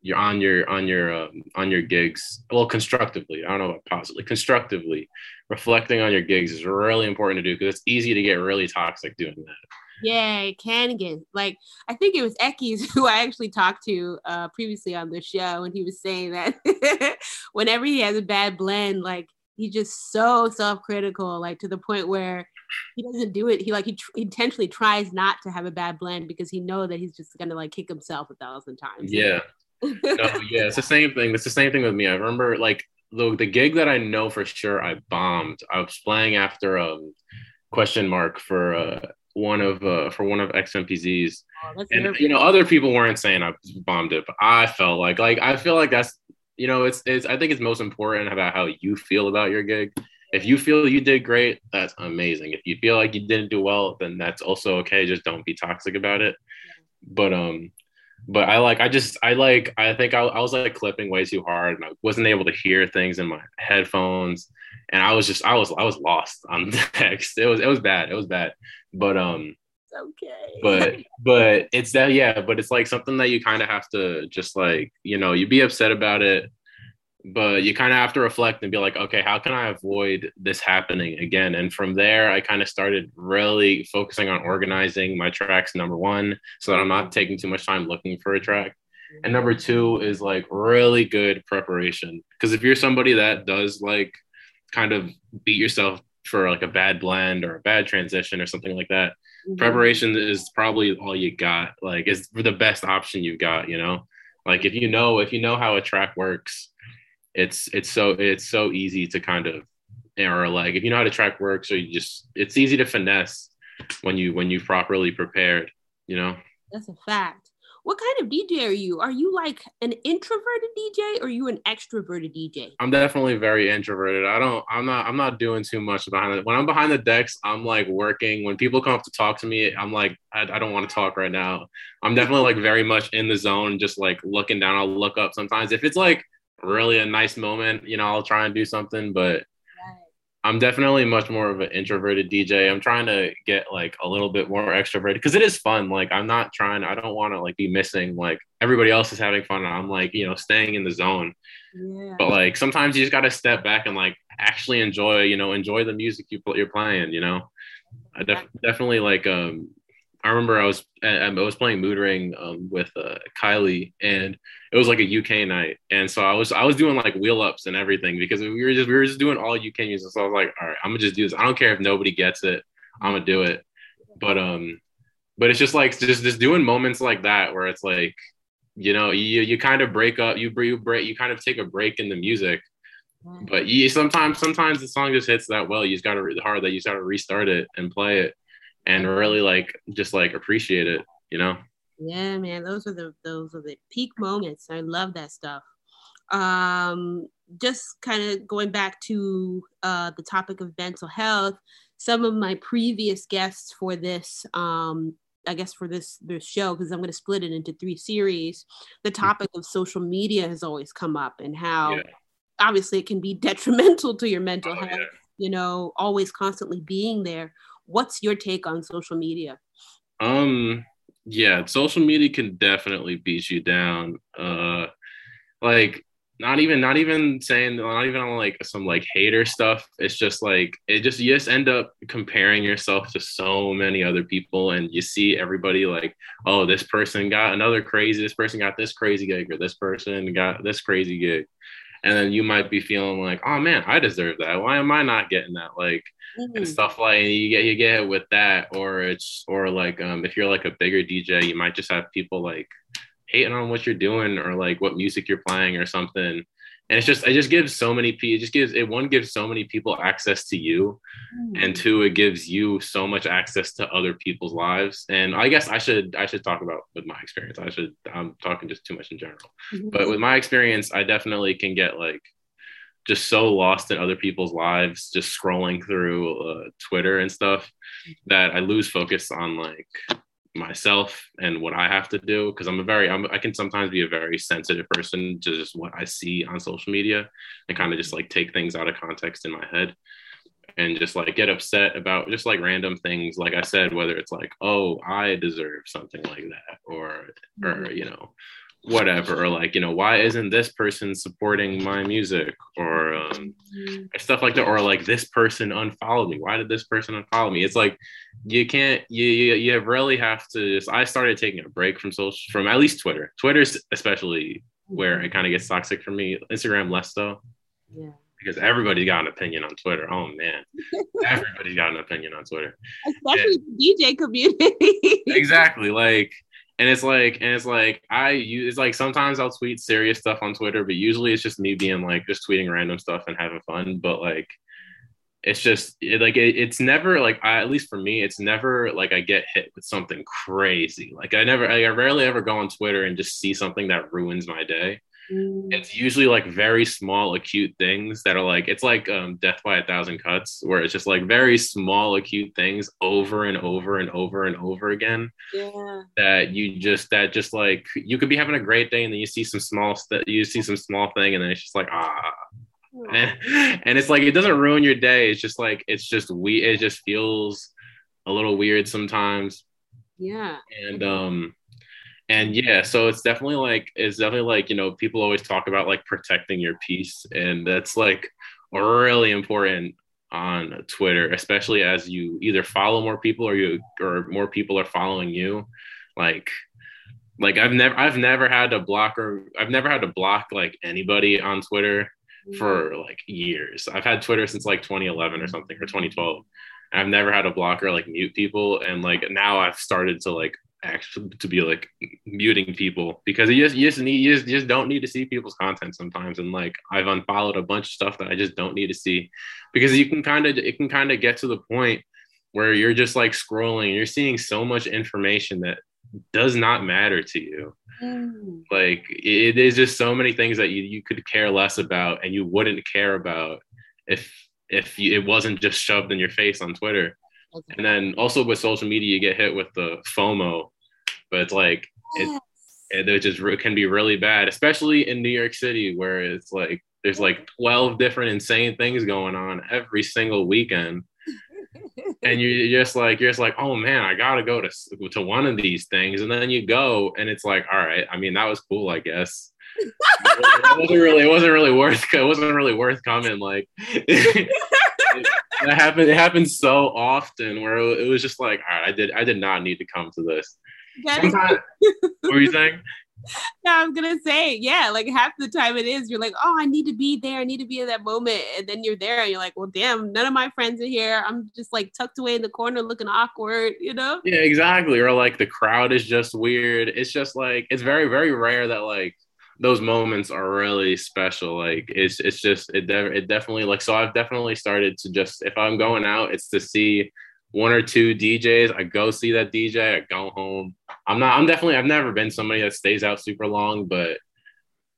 S4: you're on your on your um, on your gigs well constructively i don't know about positively constructively reflecting on your gigs is really important to do because it's easy to get really toxic doing that.
S3: Yeah it can get like i think it was Ekis who i actually talked to uh, previously on the show and he was saying that whenever he has a bad blend like he's just so self-critical like to the point where he doesn't do it. He like he tr- intentionally tries not to have a bad blend because he know that he's just gonna like kick himself a thousand times.
S4: Yeah no, yeah, it's the same thing. It's the same thing with me. I remember like the the gig that I know for sure I bombed. I was playing after um question mark for uh one of uh for one of XMPZ's. Oh, and you know, other people weren't saying I bombed it, but I felt like like I feel like that's you know, it's it's I think it's most important about how you feel about your gig. If you feel you did great, that's amazing. If you feel like you didn't do well, then that's also okay. Just don't be toxic about it. But um but I like I just I like I think I, I was like clipping way too hard and I wasn't able to hear things in my headphones and I was just I was I was lost on the text. It was it was bad. It was bad. But um
S3: okay.
S4: But but it's that yeah, but it's like something that you kind of have to just like, you know, you be upset about it but you kind of have to reflect and be like okay how can i avoid this happening again? And from there i kind of started really focusing on organizing my tracks number one so that i'm not taking too much time looking for a track. And number two is like really good preparation. Because if you're somebody that does like kind of beat yourself for like a bad blend or a bad transition or something like that mm-hmm. preparation is probably all you got like is the best option you've got you know? Like if you know if you know how a track works it's it's so it's so easy to kind of or like if you know how to track work so you just it's easy to finesse when you when you properly prepared you know?
S3: That's a fact. What kind of dj are you? Are you like an introverted dj or are you an extroverted dj
S4: i'm definitely very introverted. I don't i'm not i'm not doing too much behind it when i'm behind the decks i'm like working. When people come up to talk to me i'm like i, I don't want to talk right now. I'm definitely like very much in the zone just like looking down. I'll look up sometimes. If it's like really a nice moment, you know, I'll try and do something, but I'm definitely much more of an introverted DJ. I'm trying to get like a little bit more extroverted because it is fun. Like I'm not trying, I don't want to like be missing like everybody else is having fun. And I'm like, you know, staying in the zone. Yeah. But like sometimes you just got to step back and like actually enjoy, you know, enjoy the music you you're playing, you know. I def- definitely like um I remember I was I was playing Mood Ring um, with uh, Kylie, and it was like a UK night, and so I was I was doing like wheel ups and everything because we were just we were just doing all UK music. So I was like, all right, I'm gonna just do this. I don't care if nobody gets it, I'm gonna do it. But um, but it's just like just just doing moments like that where it's like, you know, you you kind of break up, you you break, you kind of take a break in the music, But you sometimes sometimes the song just hits that well. You just gotta hard that you just gotta restart it and play it and really like just like appreciate it, you know?
S3: Yeah, man. Those are the those are the peak moments. I love that stuff. Um, just kind of going back to uh, the topic of mental health, some of my previous guests for this um, I guess for this this show because I'm going to split it into three series. The mm-hmm. topic of social media has always come up and how yeah. obviously it can be detrimental to your mental oh, health. Yeah. You know, always constantly being there. What's your take on social media?
S4: Um, yeah, social media can definitely beat you down. Uh, like not even not even saying not even on like some like hater stuff it's just like it just you just end up comparing yourself to so many other people and you see everybody like oh this person got another crazy this person got this crazy gig or this person got this crazy gig and then you might be feeling like oh man i deserve that. Why am i not getting that? Like mm-hmm. and stuff like and you get you get it with that or it's or like um if you're like a bigger dj you might just have people like hating on what you're doing or like what music you're playing or something and it's just it just gives so many people it just gives it one gives so many people access to you mm. and two it gives you so much access to other people's lives and i guess i should i should talk about with my experience i should i'm talking just too much in general mm-hmm. but with my experience i definitely can get like just so lost in other people's lives just scrolling through uh, twitter and stuff that i lose focus on like myself and what I have to do because I'm a very I'm, I can sometimes be a very sensitive person to just what I see on social media and kind of just like take things out of context in my head and just like get upset about just like random things like I said whether it's like oh I deserve something like that or or mm-hmm. you know whatever or like you know why isn't this person supporting my music or um, mm-hmm. stuff like that or like this person unfollowed me why did this person unfollow me it's like you can't you you, you really have to just i started taking a break from social from at least twitter. Twitter's especially where mm-hmm. it kind of gets toxic for me. Instagram less though yeah. Because everybody's got an opinion on Twitter. Oh man, everybody's got an opinion on Twitter,
S3: especially the DJ community.
S4: exactly, like and it's like and it's like i use it's like sometimes i'll tweet serious stuff on twitter but usually it's just me being like just tweeting random stuff and having fun. But like it's just it, like it, it's never like I, at least for me it's never like i get hit with something crazy like i never i rarely ever go on twitter and just see something that ruins my day Mm. It's usually like very small, acute things that are like it's like um, death by a thousand cuts, where it's just like very small, acute things over and over and over and over again. Yeah. That you just that just like you could be having a great day and then you see some small st- you see some small thing and then it's just like ah. And, it's like it doesn't ruin your day. It's just like it's just we it just feels a little weird sometimes.
S3: Yeah.
S4: And um and yeah so it's definitely like it's definitely like you know people always talk about like protecting your peace and that's like really important on twitter especially as you either follow more people or you or more people are following you like like i've never i've never had to block or i've never had to block like anybody on twitter for like years. I've had twitter since like 2011 or mm-hmm. something or 2012 I've never had a blocker like mute people, and like now I've started to like actually to be like muting people because you just you just need you just, you just don't need to see people's content sometimes and like I've unfollowed a bunch of stuff that I just don't need to see because you can kind of it can kind of get to the point where you're just like scrolling you're seeing so much information that does not matter to you mm. like it is just so many things that you, you could care less about and you wouldn't care about if if you, it wasn't just shoved in your face on Twitter Okay. And then also with social media, you get hit with the FOMO, but it's like it, it just can be really bad, especially in New York City, where it's like there's like 12 different insane things going on every single weekend. And you're just like you're just like oh man i gotta go to to one of these things and then you go and it's like all right i mean that was cool i guess it wasn't really it wasn't really worth it wasn't really worth coming like it happened. It happened so often where it was just like, all right, I did. I did not need to come to this. what were you saying?
S3: Yeah, I was gonna say, yeah, like half the time it is, you're like, oh, I need to be there, I need to be in that moment, and then you're there, and you're like, well, damn, none of my friends are here. I'm just like tucked away in the corner, looking awkward, you know?
S4: Yeah, exactly. Or like the crowd is just weird. It's just like it's very, very rare that like those moments are really special. Like it's it's just it de- it definitely like so I've definitely started to just if I'm going out, it's to see one or two DJs. I go see that DJ. I go home. I'm not. I'm definitely. I've never been somebody that stays out super long, but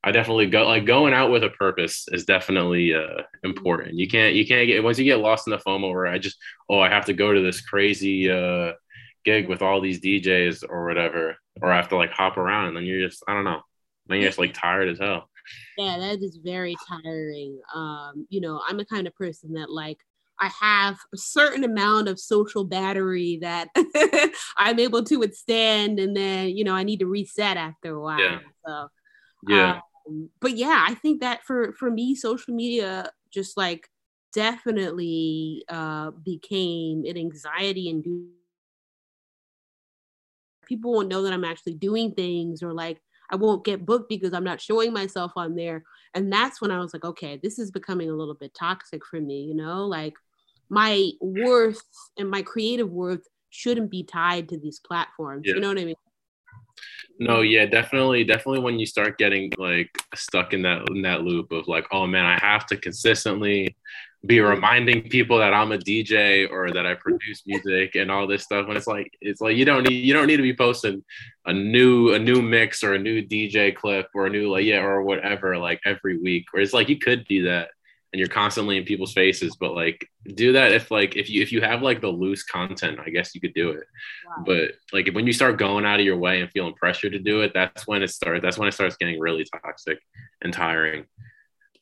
S4: I definitely go like going out with a purpose is definitely uh, important. You can't. You can't get once you get lost in the FOMO where I just oh I have to go to this crazy uh, gig with all these DJs or whatever, or I have to like hop around and then you're just I don't know. Then you're just like tired as hell.
S3: Yeah, that is very tiring. Um, you know, I'm the kind of person that like I have a certain amount of social battery that I'm able to withstand, and then you know I need to reset after a while.
S4: Yeah.
S3: So,
S4: Yeah.
S3: um, but yeah, I think that for for me, social media just like definitely uh, became an anxiety and people won't know that I'm actually doing things or like I won't get booked because I'm not showing myself on there. And that's when I was like, okay, this is becoming a little bit toxic for me, you know, like my worth and my creative worth shouldn't be tied to these platforms.
S4: Yeah.
S3: You know what I mean?
S4: No, yeah, definitely, definitely. When you start getting like stuck in that in that loop of like, oh man, I have to consistently be reminding people that I'm a DJ or that I produce music and all this stuff. And it's like, it's like you don't need you don't need to be posting a new a new mix or a new DJ clip or a new like yeah or whatever like every week. Or it's like you could do that and you're constantly in people's faces, but like do that if like if you if you have like the loose content, I guess you could do it.
S3: Wow.
S4: But like when you start going out of your way and feeling pressure to do it, that's when it starts. That's when it starts getting really toxic and tiring.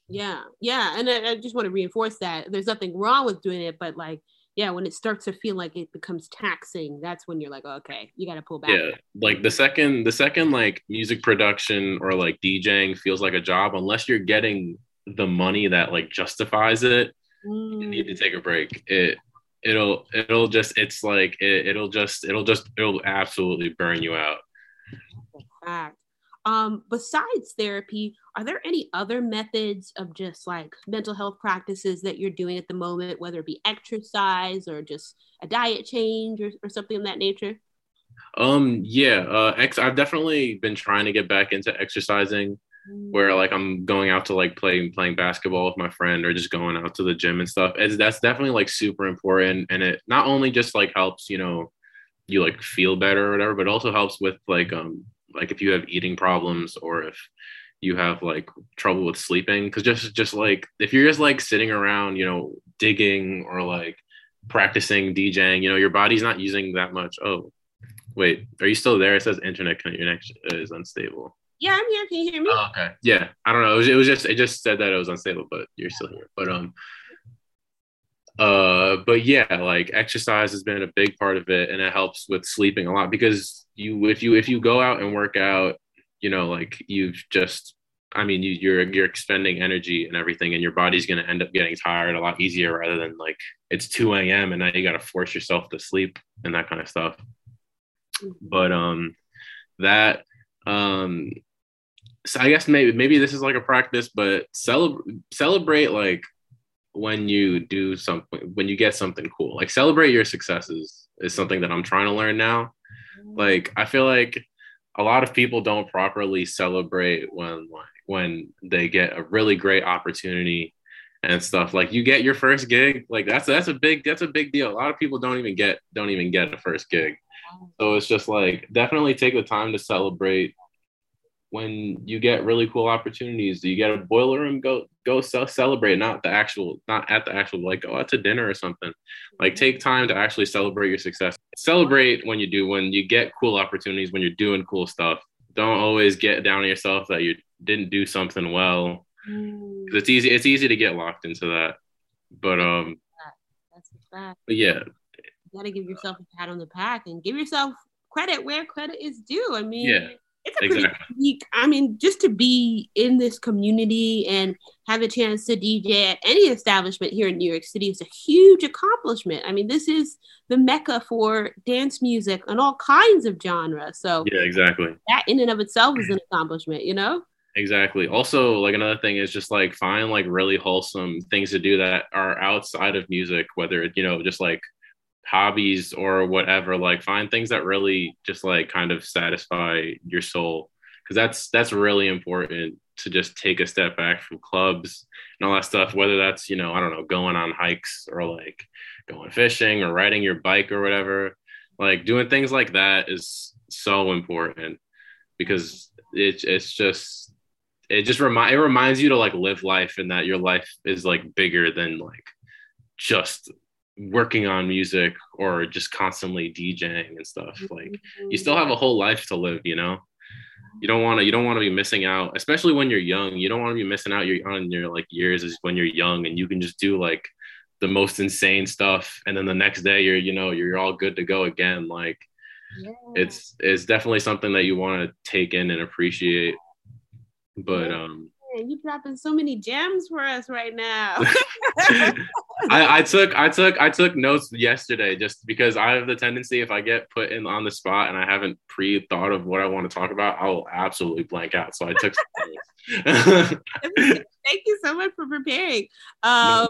S3: Yeah, yeah, and I, I just want to reinforce that there's nothing wrong with doing it, but like, yeah, when it starts to feel like it becomes taxing, that's when you're like, oh, okay, you got to pull back.
S4: Yeah, like the second the second like music production or like DJing feels like a job, unless you're getting the money that like justifies it, you need to
S3: Mm,
S4: take a break. It it'll it'll just it's like it, it'll just it'll just it'll absolutely burn you out.
S3: fact. Um, besides therapy, are there any other methods of just like mental health practices that you're doing at the moment, whether it be exercise or just a diet change or, or something of that nature?
S4: Um yeah, uh ex- I've definitely been trying to get back into exercising. Where like I'm going out to like play playing basketball with my friend or just going out to the gym and stuff. It's that's definitely like super important. And it not only just like helps, you know, you like feel better or whatever, but also helps with like um like if you have eating problems or if you have like trouble with sleeping. Cause just just like if you're just like sitting around, you know, digging or like practicing DJing, you know, your body's not using that much. Oh, wait, are you still there? It says internet connection is unstable.
S3: Yeah, I'm here. Can you hear me?
S4: Oh, okay. Yeah. I don't know. It was, it was just it just said that it was unstable, but you're still here. But um uh but yeah, like exercise has been a big part of it and it helps with sleeping a lot because you if you if you go out and work out, you know, like you've just I mean, you, you're you're expending energy and everything, and your body's gonna end up getting tired a lot easier rather than like it's 2 a.m. and now you gotta force yourself to sleep and that kind of stuff but um that um so i guess maybe maybe this is like a practice but celebrate celebrate like when you do something when you get something cool. Like celebrate your successes is something that i'm trying to learn now. Like i feel like a lot of people don't properly celebrate when like when they get a really great opportunity and stuff. Like you get your first gig like that's that's a big that's a big deal. A lot of people don't even get don't even get a first gig. So it's just like definitely take the time to celebrate when you get really cool opportunities. You get a boiler room, go go ce- celebrate, not the actual, not at the actual like go out to dinner or something. Like take time to actually celebrate your success. Celebrate when you do when you get cool opportunities, when you're doing cool stuff. Don't always get down on yourself that you didn't do something well.
S3: Mm,
S4: 'Cause It's easy. It's easy to get locked into that. But um,
S3: That's a fact.
S4: but yeah,
S3: You got to give yourself a pat on the back and give yourself credit where credit is due. I mean,
S4: yeah,
S3: it's a pretty unique. I mean, just to be in this community and have a chance to DJ at any establishment here in New York City is a huge accomplishment. I mean, this is the mecca for dance music and all kinds of genres. So
S4: yeah, exactly.
S3: that in and of itself is an accomplishment, you know?
S4: Exactly. Also, like another thing is just like find like really wholesome things to do that are outside of music, whether it, you know, just like hobbies or whatever. Like find things that really just like kind of satisfy your soul. because that's that's really important to just take a step back from clubs and all that stuff whether that's you know i don't know going on hikes or like going fishing or riding your bike or whatever like doing things like that is so important because it, it's just it just remind it reminds you to like live life and that your life is like bigger than like just working on music or just constantly DJing and stuff. Like you still mm-hmm. have a whole life to live, you know. You don't want to you don't want to be missing out, especially when you're young. You don't want to be missing out your on your like years is when you're young and you can just do like the most insane stuff and then the next day you're you know you're all good to go again like yeah. it's it's definitely something that you want to take in and appreciate but yeah. Um, um
S3: you dropping so many gems for us right now.
S4: I, I, took I took I took notes yesterday just because I have the tendency if I get put in on the spot and I haven't pre thought of what I want to talk about, I will absolutely blank out. So I took
S3: Thank you so much for preparing. Um,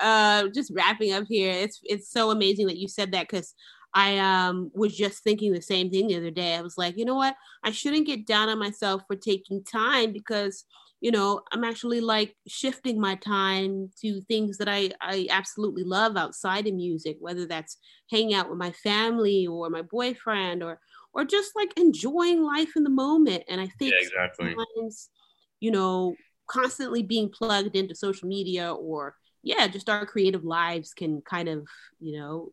S3: uh, just wrapping up here. It's it's so amazing that you said that because I um was just thinking the same thing the other day. I was like, you know what? I shouldn't get down on myself for taking time because you know i'm actually like shifting my time to things that i i absolutely love outside of music whether that's hanging out with my family or my boyfriend or or just like enjoying life in the moment. And i think
S4: yeah, exactly.
S3: sometimes you know constantly being plugged into social media or yeah just our creative lives can kind of you know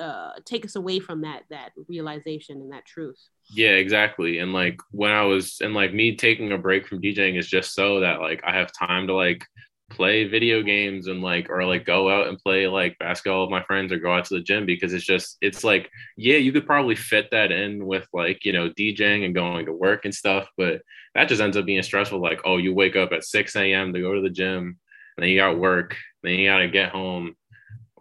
S3: uh, take us away from that that realization and that truth.
S4: Yeah exactly. And like when i was and like me taking a break from djing is just so that like i have time to like play video games and like or like go out and play like basketball with my friends or go out to the gym because it's just it's like yeah you could probably fit that in with like you know djing and going to work and stuff but that just ends up being stressful. Like oh you wake up at 6 a.m to go to the gym and then you got work then you got to get home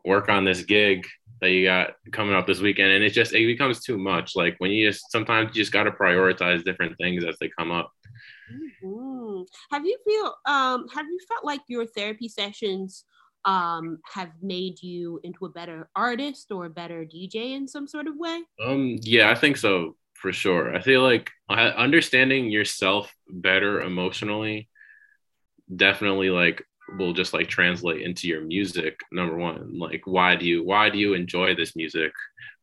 S4: work on this gig that you got coming up this weekend and it just it becomes too much. Like when you just sometimes you just got to prioritize different things as they come up.
S3: Mm-hmm. have you feel um have you felt like your therapy sessions um have made you into a better artist or a better dj in some sort of way?
S4: Um yeah i think so for sure. I feel like understanding yourself better emotionally definitely like will just like translate into your music number one like why do you why do you enjoy this music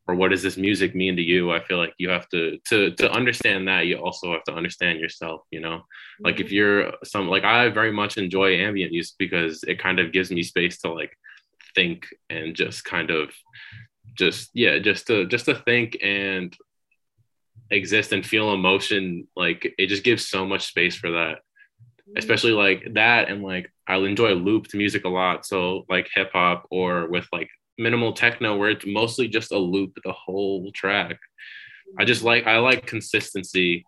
S4: or what does this music mean to you i feel like you have to to to understand that you also have to understand yourself you know mm-hmm. like if mm-hmm. you're some like i very much enjoy ambient music because it kind of gives me space to like think and just kind of just yeah just to just to think and exist and feel emotion like it just gives so much space for that especially like that and like I'll enjoy looped music a lot. So like hip hop or with like minimal techno where it's mostly just a loop the whole track. I just like I like consistency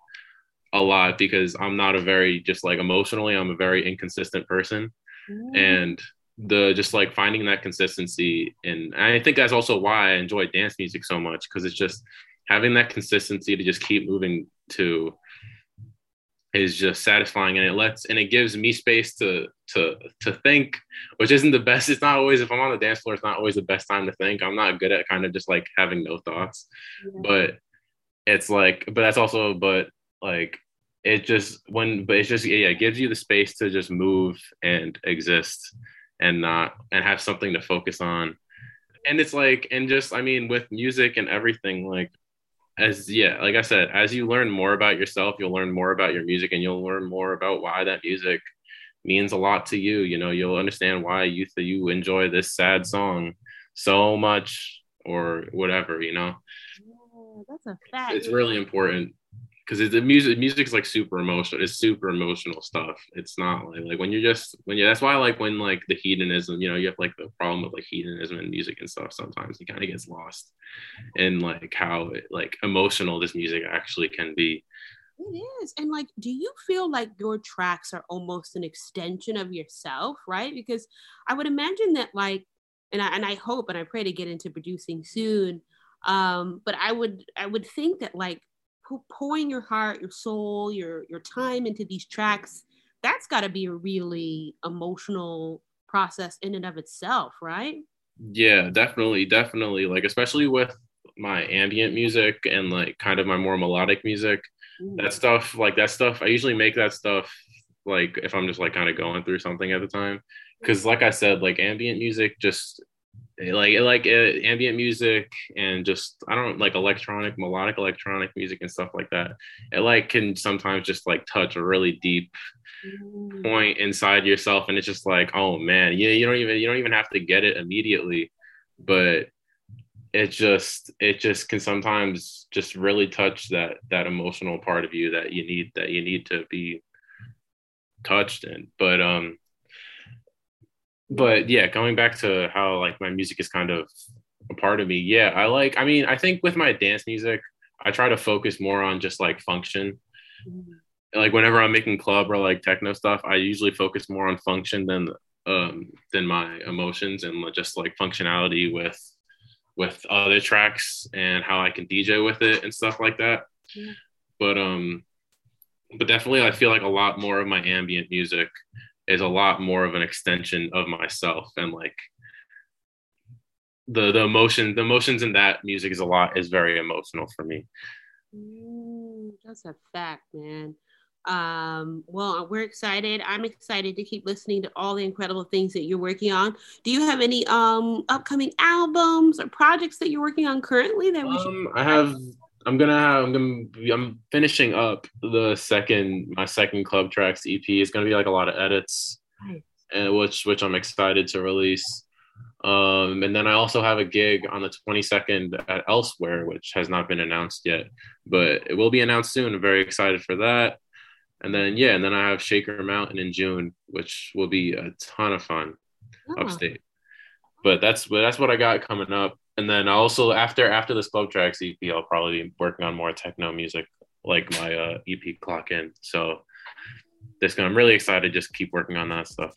S4: a lot because I'm not a very just like emotionally I'm a very inconsistent person. Mm. And the just like finding that consistency and, and I think that's also why I enjoy dance music so much because it's just having that consistency to just keep moving to is just satisfying and it lets and it gives me space to to to think which isn't the best. It's not always if i'm on the dance floor it's not always the best time to think. I'm not good at kind of just like having no thoughts. Yeah. but it's like but that's also but like it just when but it's just yeah it gives you the space to just move and exist and not and have something to focus on. And it's like and just i mean with music and everything like as yeah like i said as you learn more about yourself you'll learn more about your music and you'll learn more about why that music means a lot to you you know? You'll understand why you th- you enjoy this sad song so much or whatever you know?
S3: Yeah, that's a fact.
S4: it's really important because the music music's like super emotional it's super emotional stuff. It's not like like when you're just when you that's why I like when like the hedonism you know you have like the problem with like hedonism and music and stuff sometimes it kind of gets lost in like how it, like emotional this music actually can be.
S3: It is and like do you feel like your tracks are almost an extension of yourself right? Because i would imagine that like and i and i hope and i pray to get into producing soon um but i would i would think that like pouring your heart, your soul, your your time into these tracks, that's got to be a really emotional process in and of itself, right?
S4: Yeah, definitely, definitely. Like especially with my ambient music and like kind of my more melodic music. That stuff, like that stuff, I usually make that stuff like if I'm just like kind of going through something at the time. Cause like I said, like ambient music just like like uh, ambient music and just I don't like electronic melodic electronic music and stuff like that. It like can sometimes just like touch a really deep mm. point inside yourself, and it's just like oh man, yeah, you don't even you don't even have to get it immediately, but it just it just can sometimes just really touch that that emotional part of you that you need that you need to be touched in. But um but yeah, going back to how like my music is kind of a part of me. Yeah, I like. I mean, I think with my dance music, I try to focus more on just like function. Mm-hmm. Like whenever I'm making club or like techno stuff, I usually focus more on function than um than my emotions and just like functionality with with other tracks and how I can DJ with it and stuff like that. Yeah. But um but definitely I feel like a lot more of my ambient music is a lot more of an extension of myself and like the the emotion the emotions in that music is a lot is very emotional for me.
S1: Mm, that's a fact man. Um well we're excited. I'm excited to keep listening to all the incredible things that you're working on. Do you have any um upcoming albums or projects that you're working on currently that we
S4: um, should i have I'm gonna have I'm gonna be, I'm finishing up the second my second club tracks EP. It's gonna be like a lot of edits, nice. and which which I'm excited to release. Um, and then I also have a gig on the 22nd at Elsewhere, which has not been announced yet, but it will be announced soon. I'm very excited for that. And then yeah, and then I have Shaker Mountain in June, which will be a ton of fun oh. upstate. But that's but that's what I got coming up and then also after after this club tracks EP, I'll probably be working on more techno music, like my uh, EP Clock In. So this I'm really excited. To just keep working on that stuff.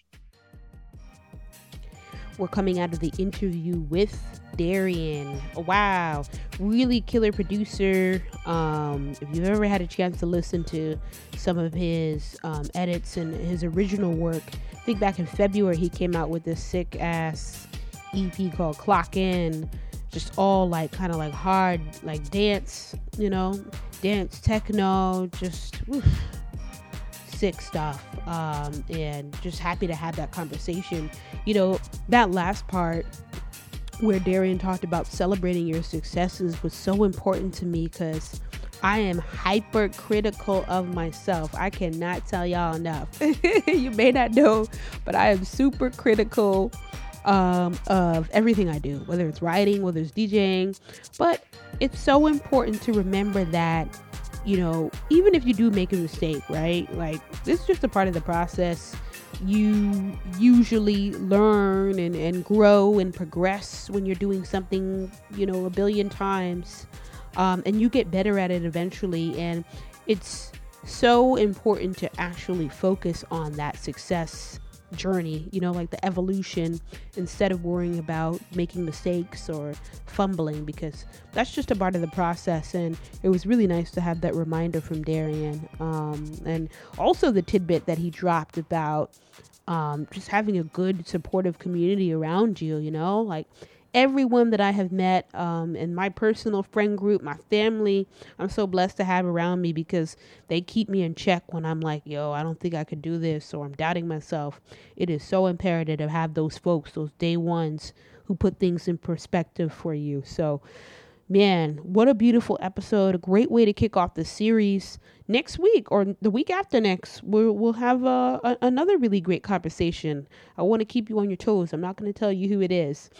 S1: We're coming out of the interview with Darian. Wow, really killer producer. Um, if you've ever had a chance to listen to some of his um, edits and his original work, I think back in February he came out with this sick ass EP called Clock In just all like kind of like hard like dance you know dance techno just oof, sick stuff um, and just happy to have that conversation you know that last part where darian talked about celebrating your successes was so important to me because I am hypercritical of myself. I cannot tell y'all enough. you may not know, but I am super critical um, of everything I do, whether it's writing, whether it's DJing. But it's so important to remember that, you know, even if you do make a mistake, right? Like, this is just a part of the process. You usually learn and, and grow and progress when you're doing something, you know, a billion times. Um, and you get better at it eventually. And it's so important to actually focus on that success journey, you know, like the evolution instead of worrying about making mistakes or fumbling because that's just a part of the process. And it was really nice to have that reminder from Darian. Um, and also the tidbit that he dropped about um, just having a good supportive community around you, you know, like everyone that I have met um, in my personal friend group, my family, I'm so blessed to have around me because they keep me in check when I'm like, yo, I don't think I could do this or I'm doubting myself. It is so imperative to have those folks, those day ones who put things in perspective for you. So, man, what a beautiful episode. A great way to kick off the series. Next week or the week after next, we'll, we'll have uh, a, another really great conversation. I want to keep you on your toes. I'm not going to tell you who it is.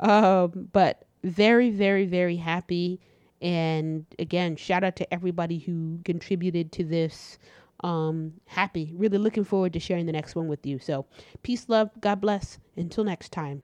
S1: Um, but very, very, very happy. And again, shout out to everybody who contributed to this. Um, happy, really looking forward to sharing the next one with you. So, peace, love, God bless. Until next time.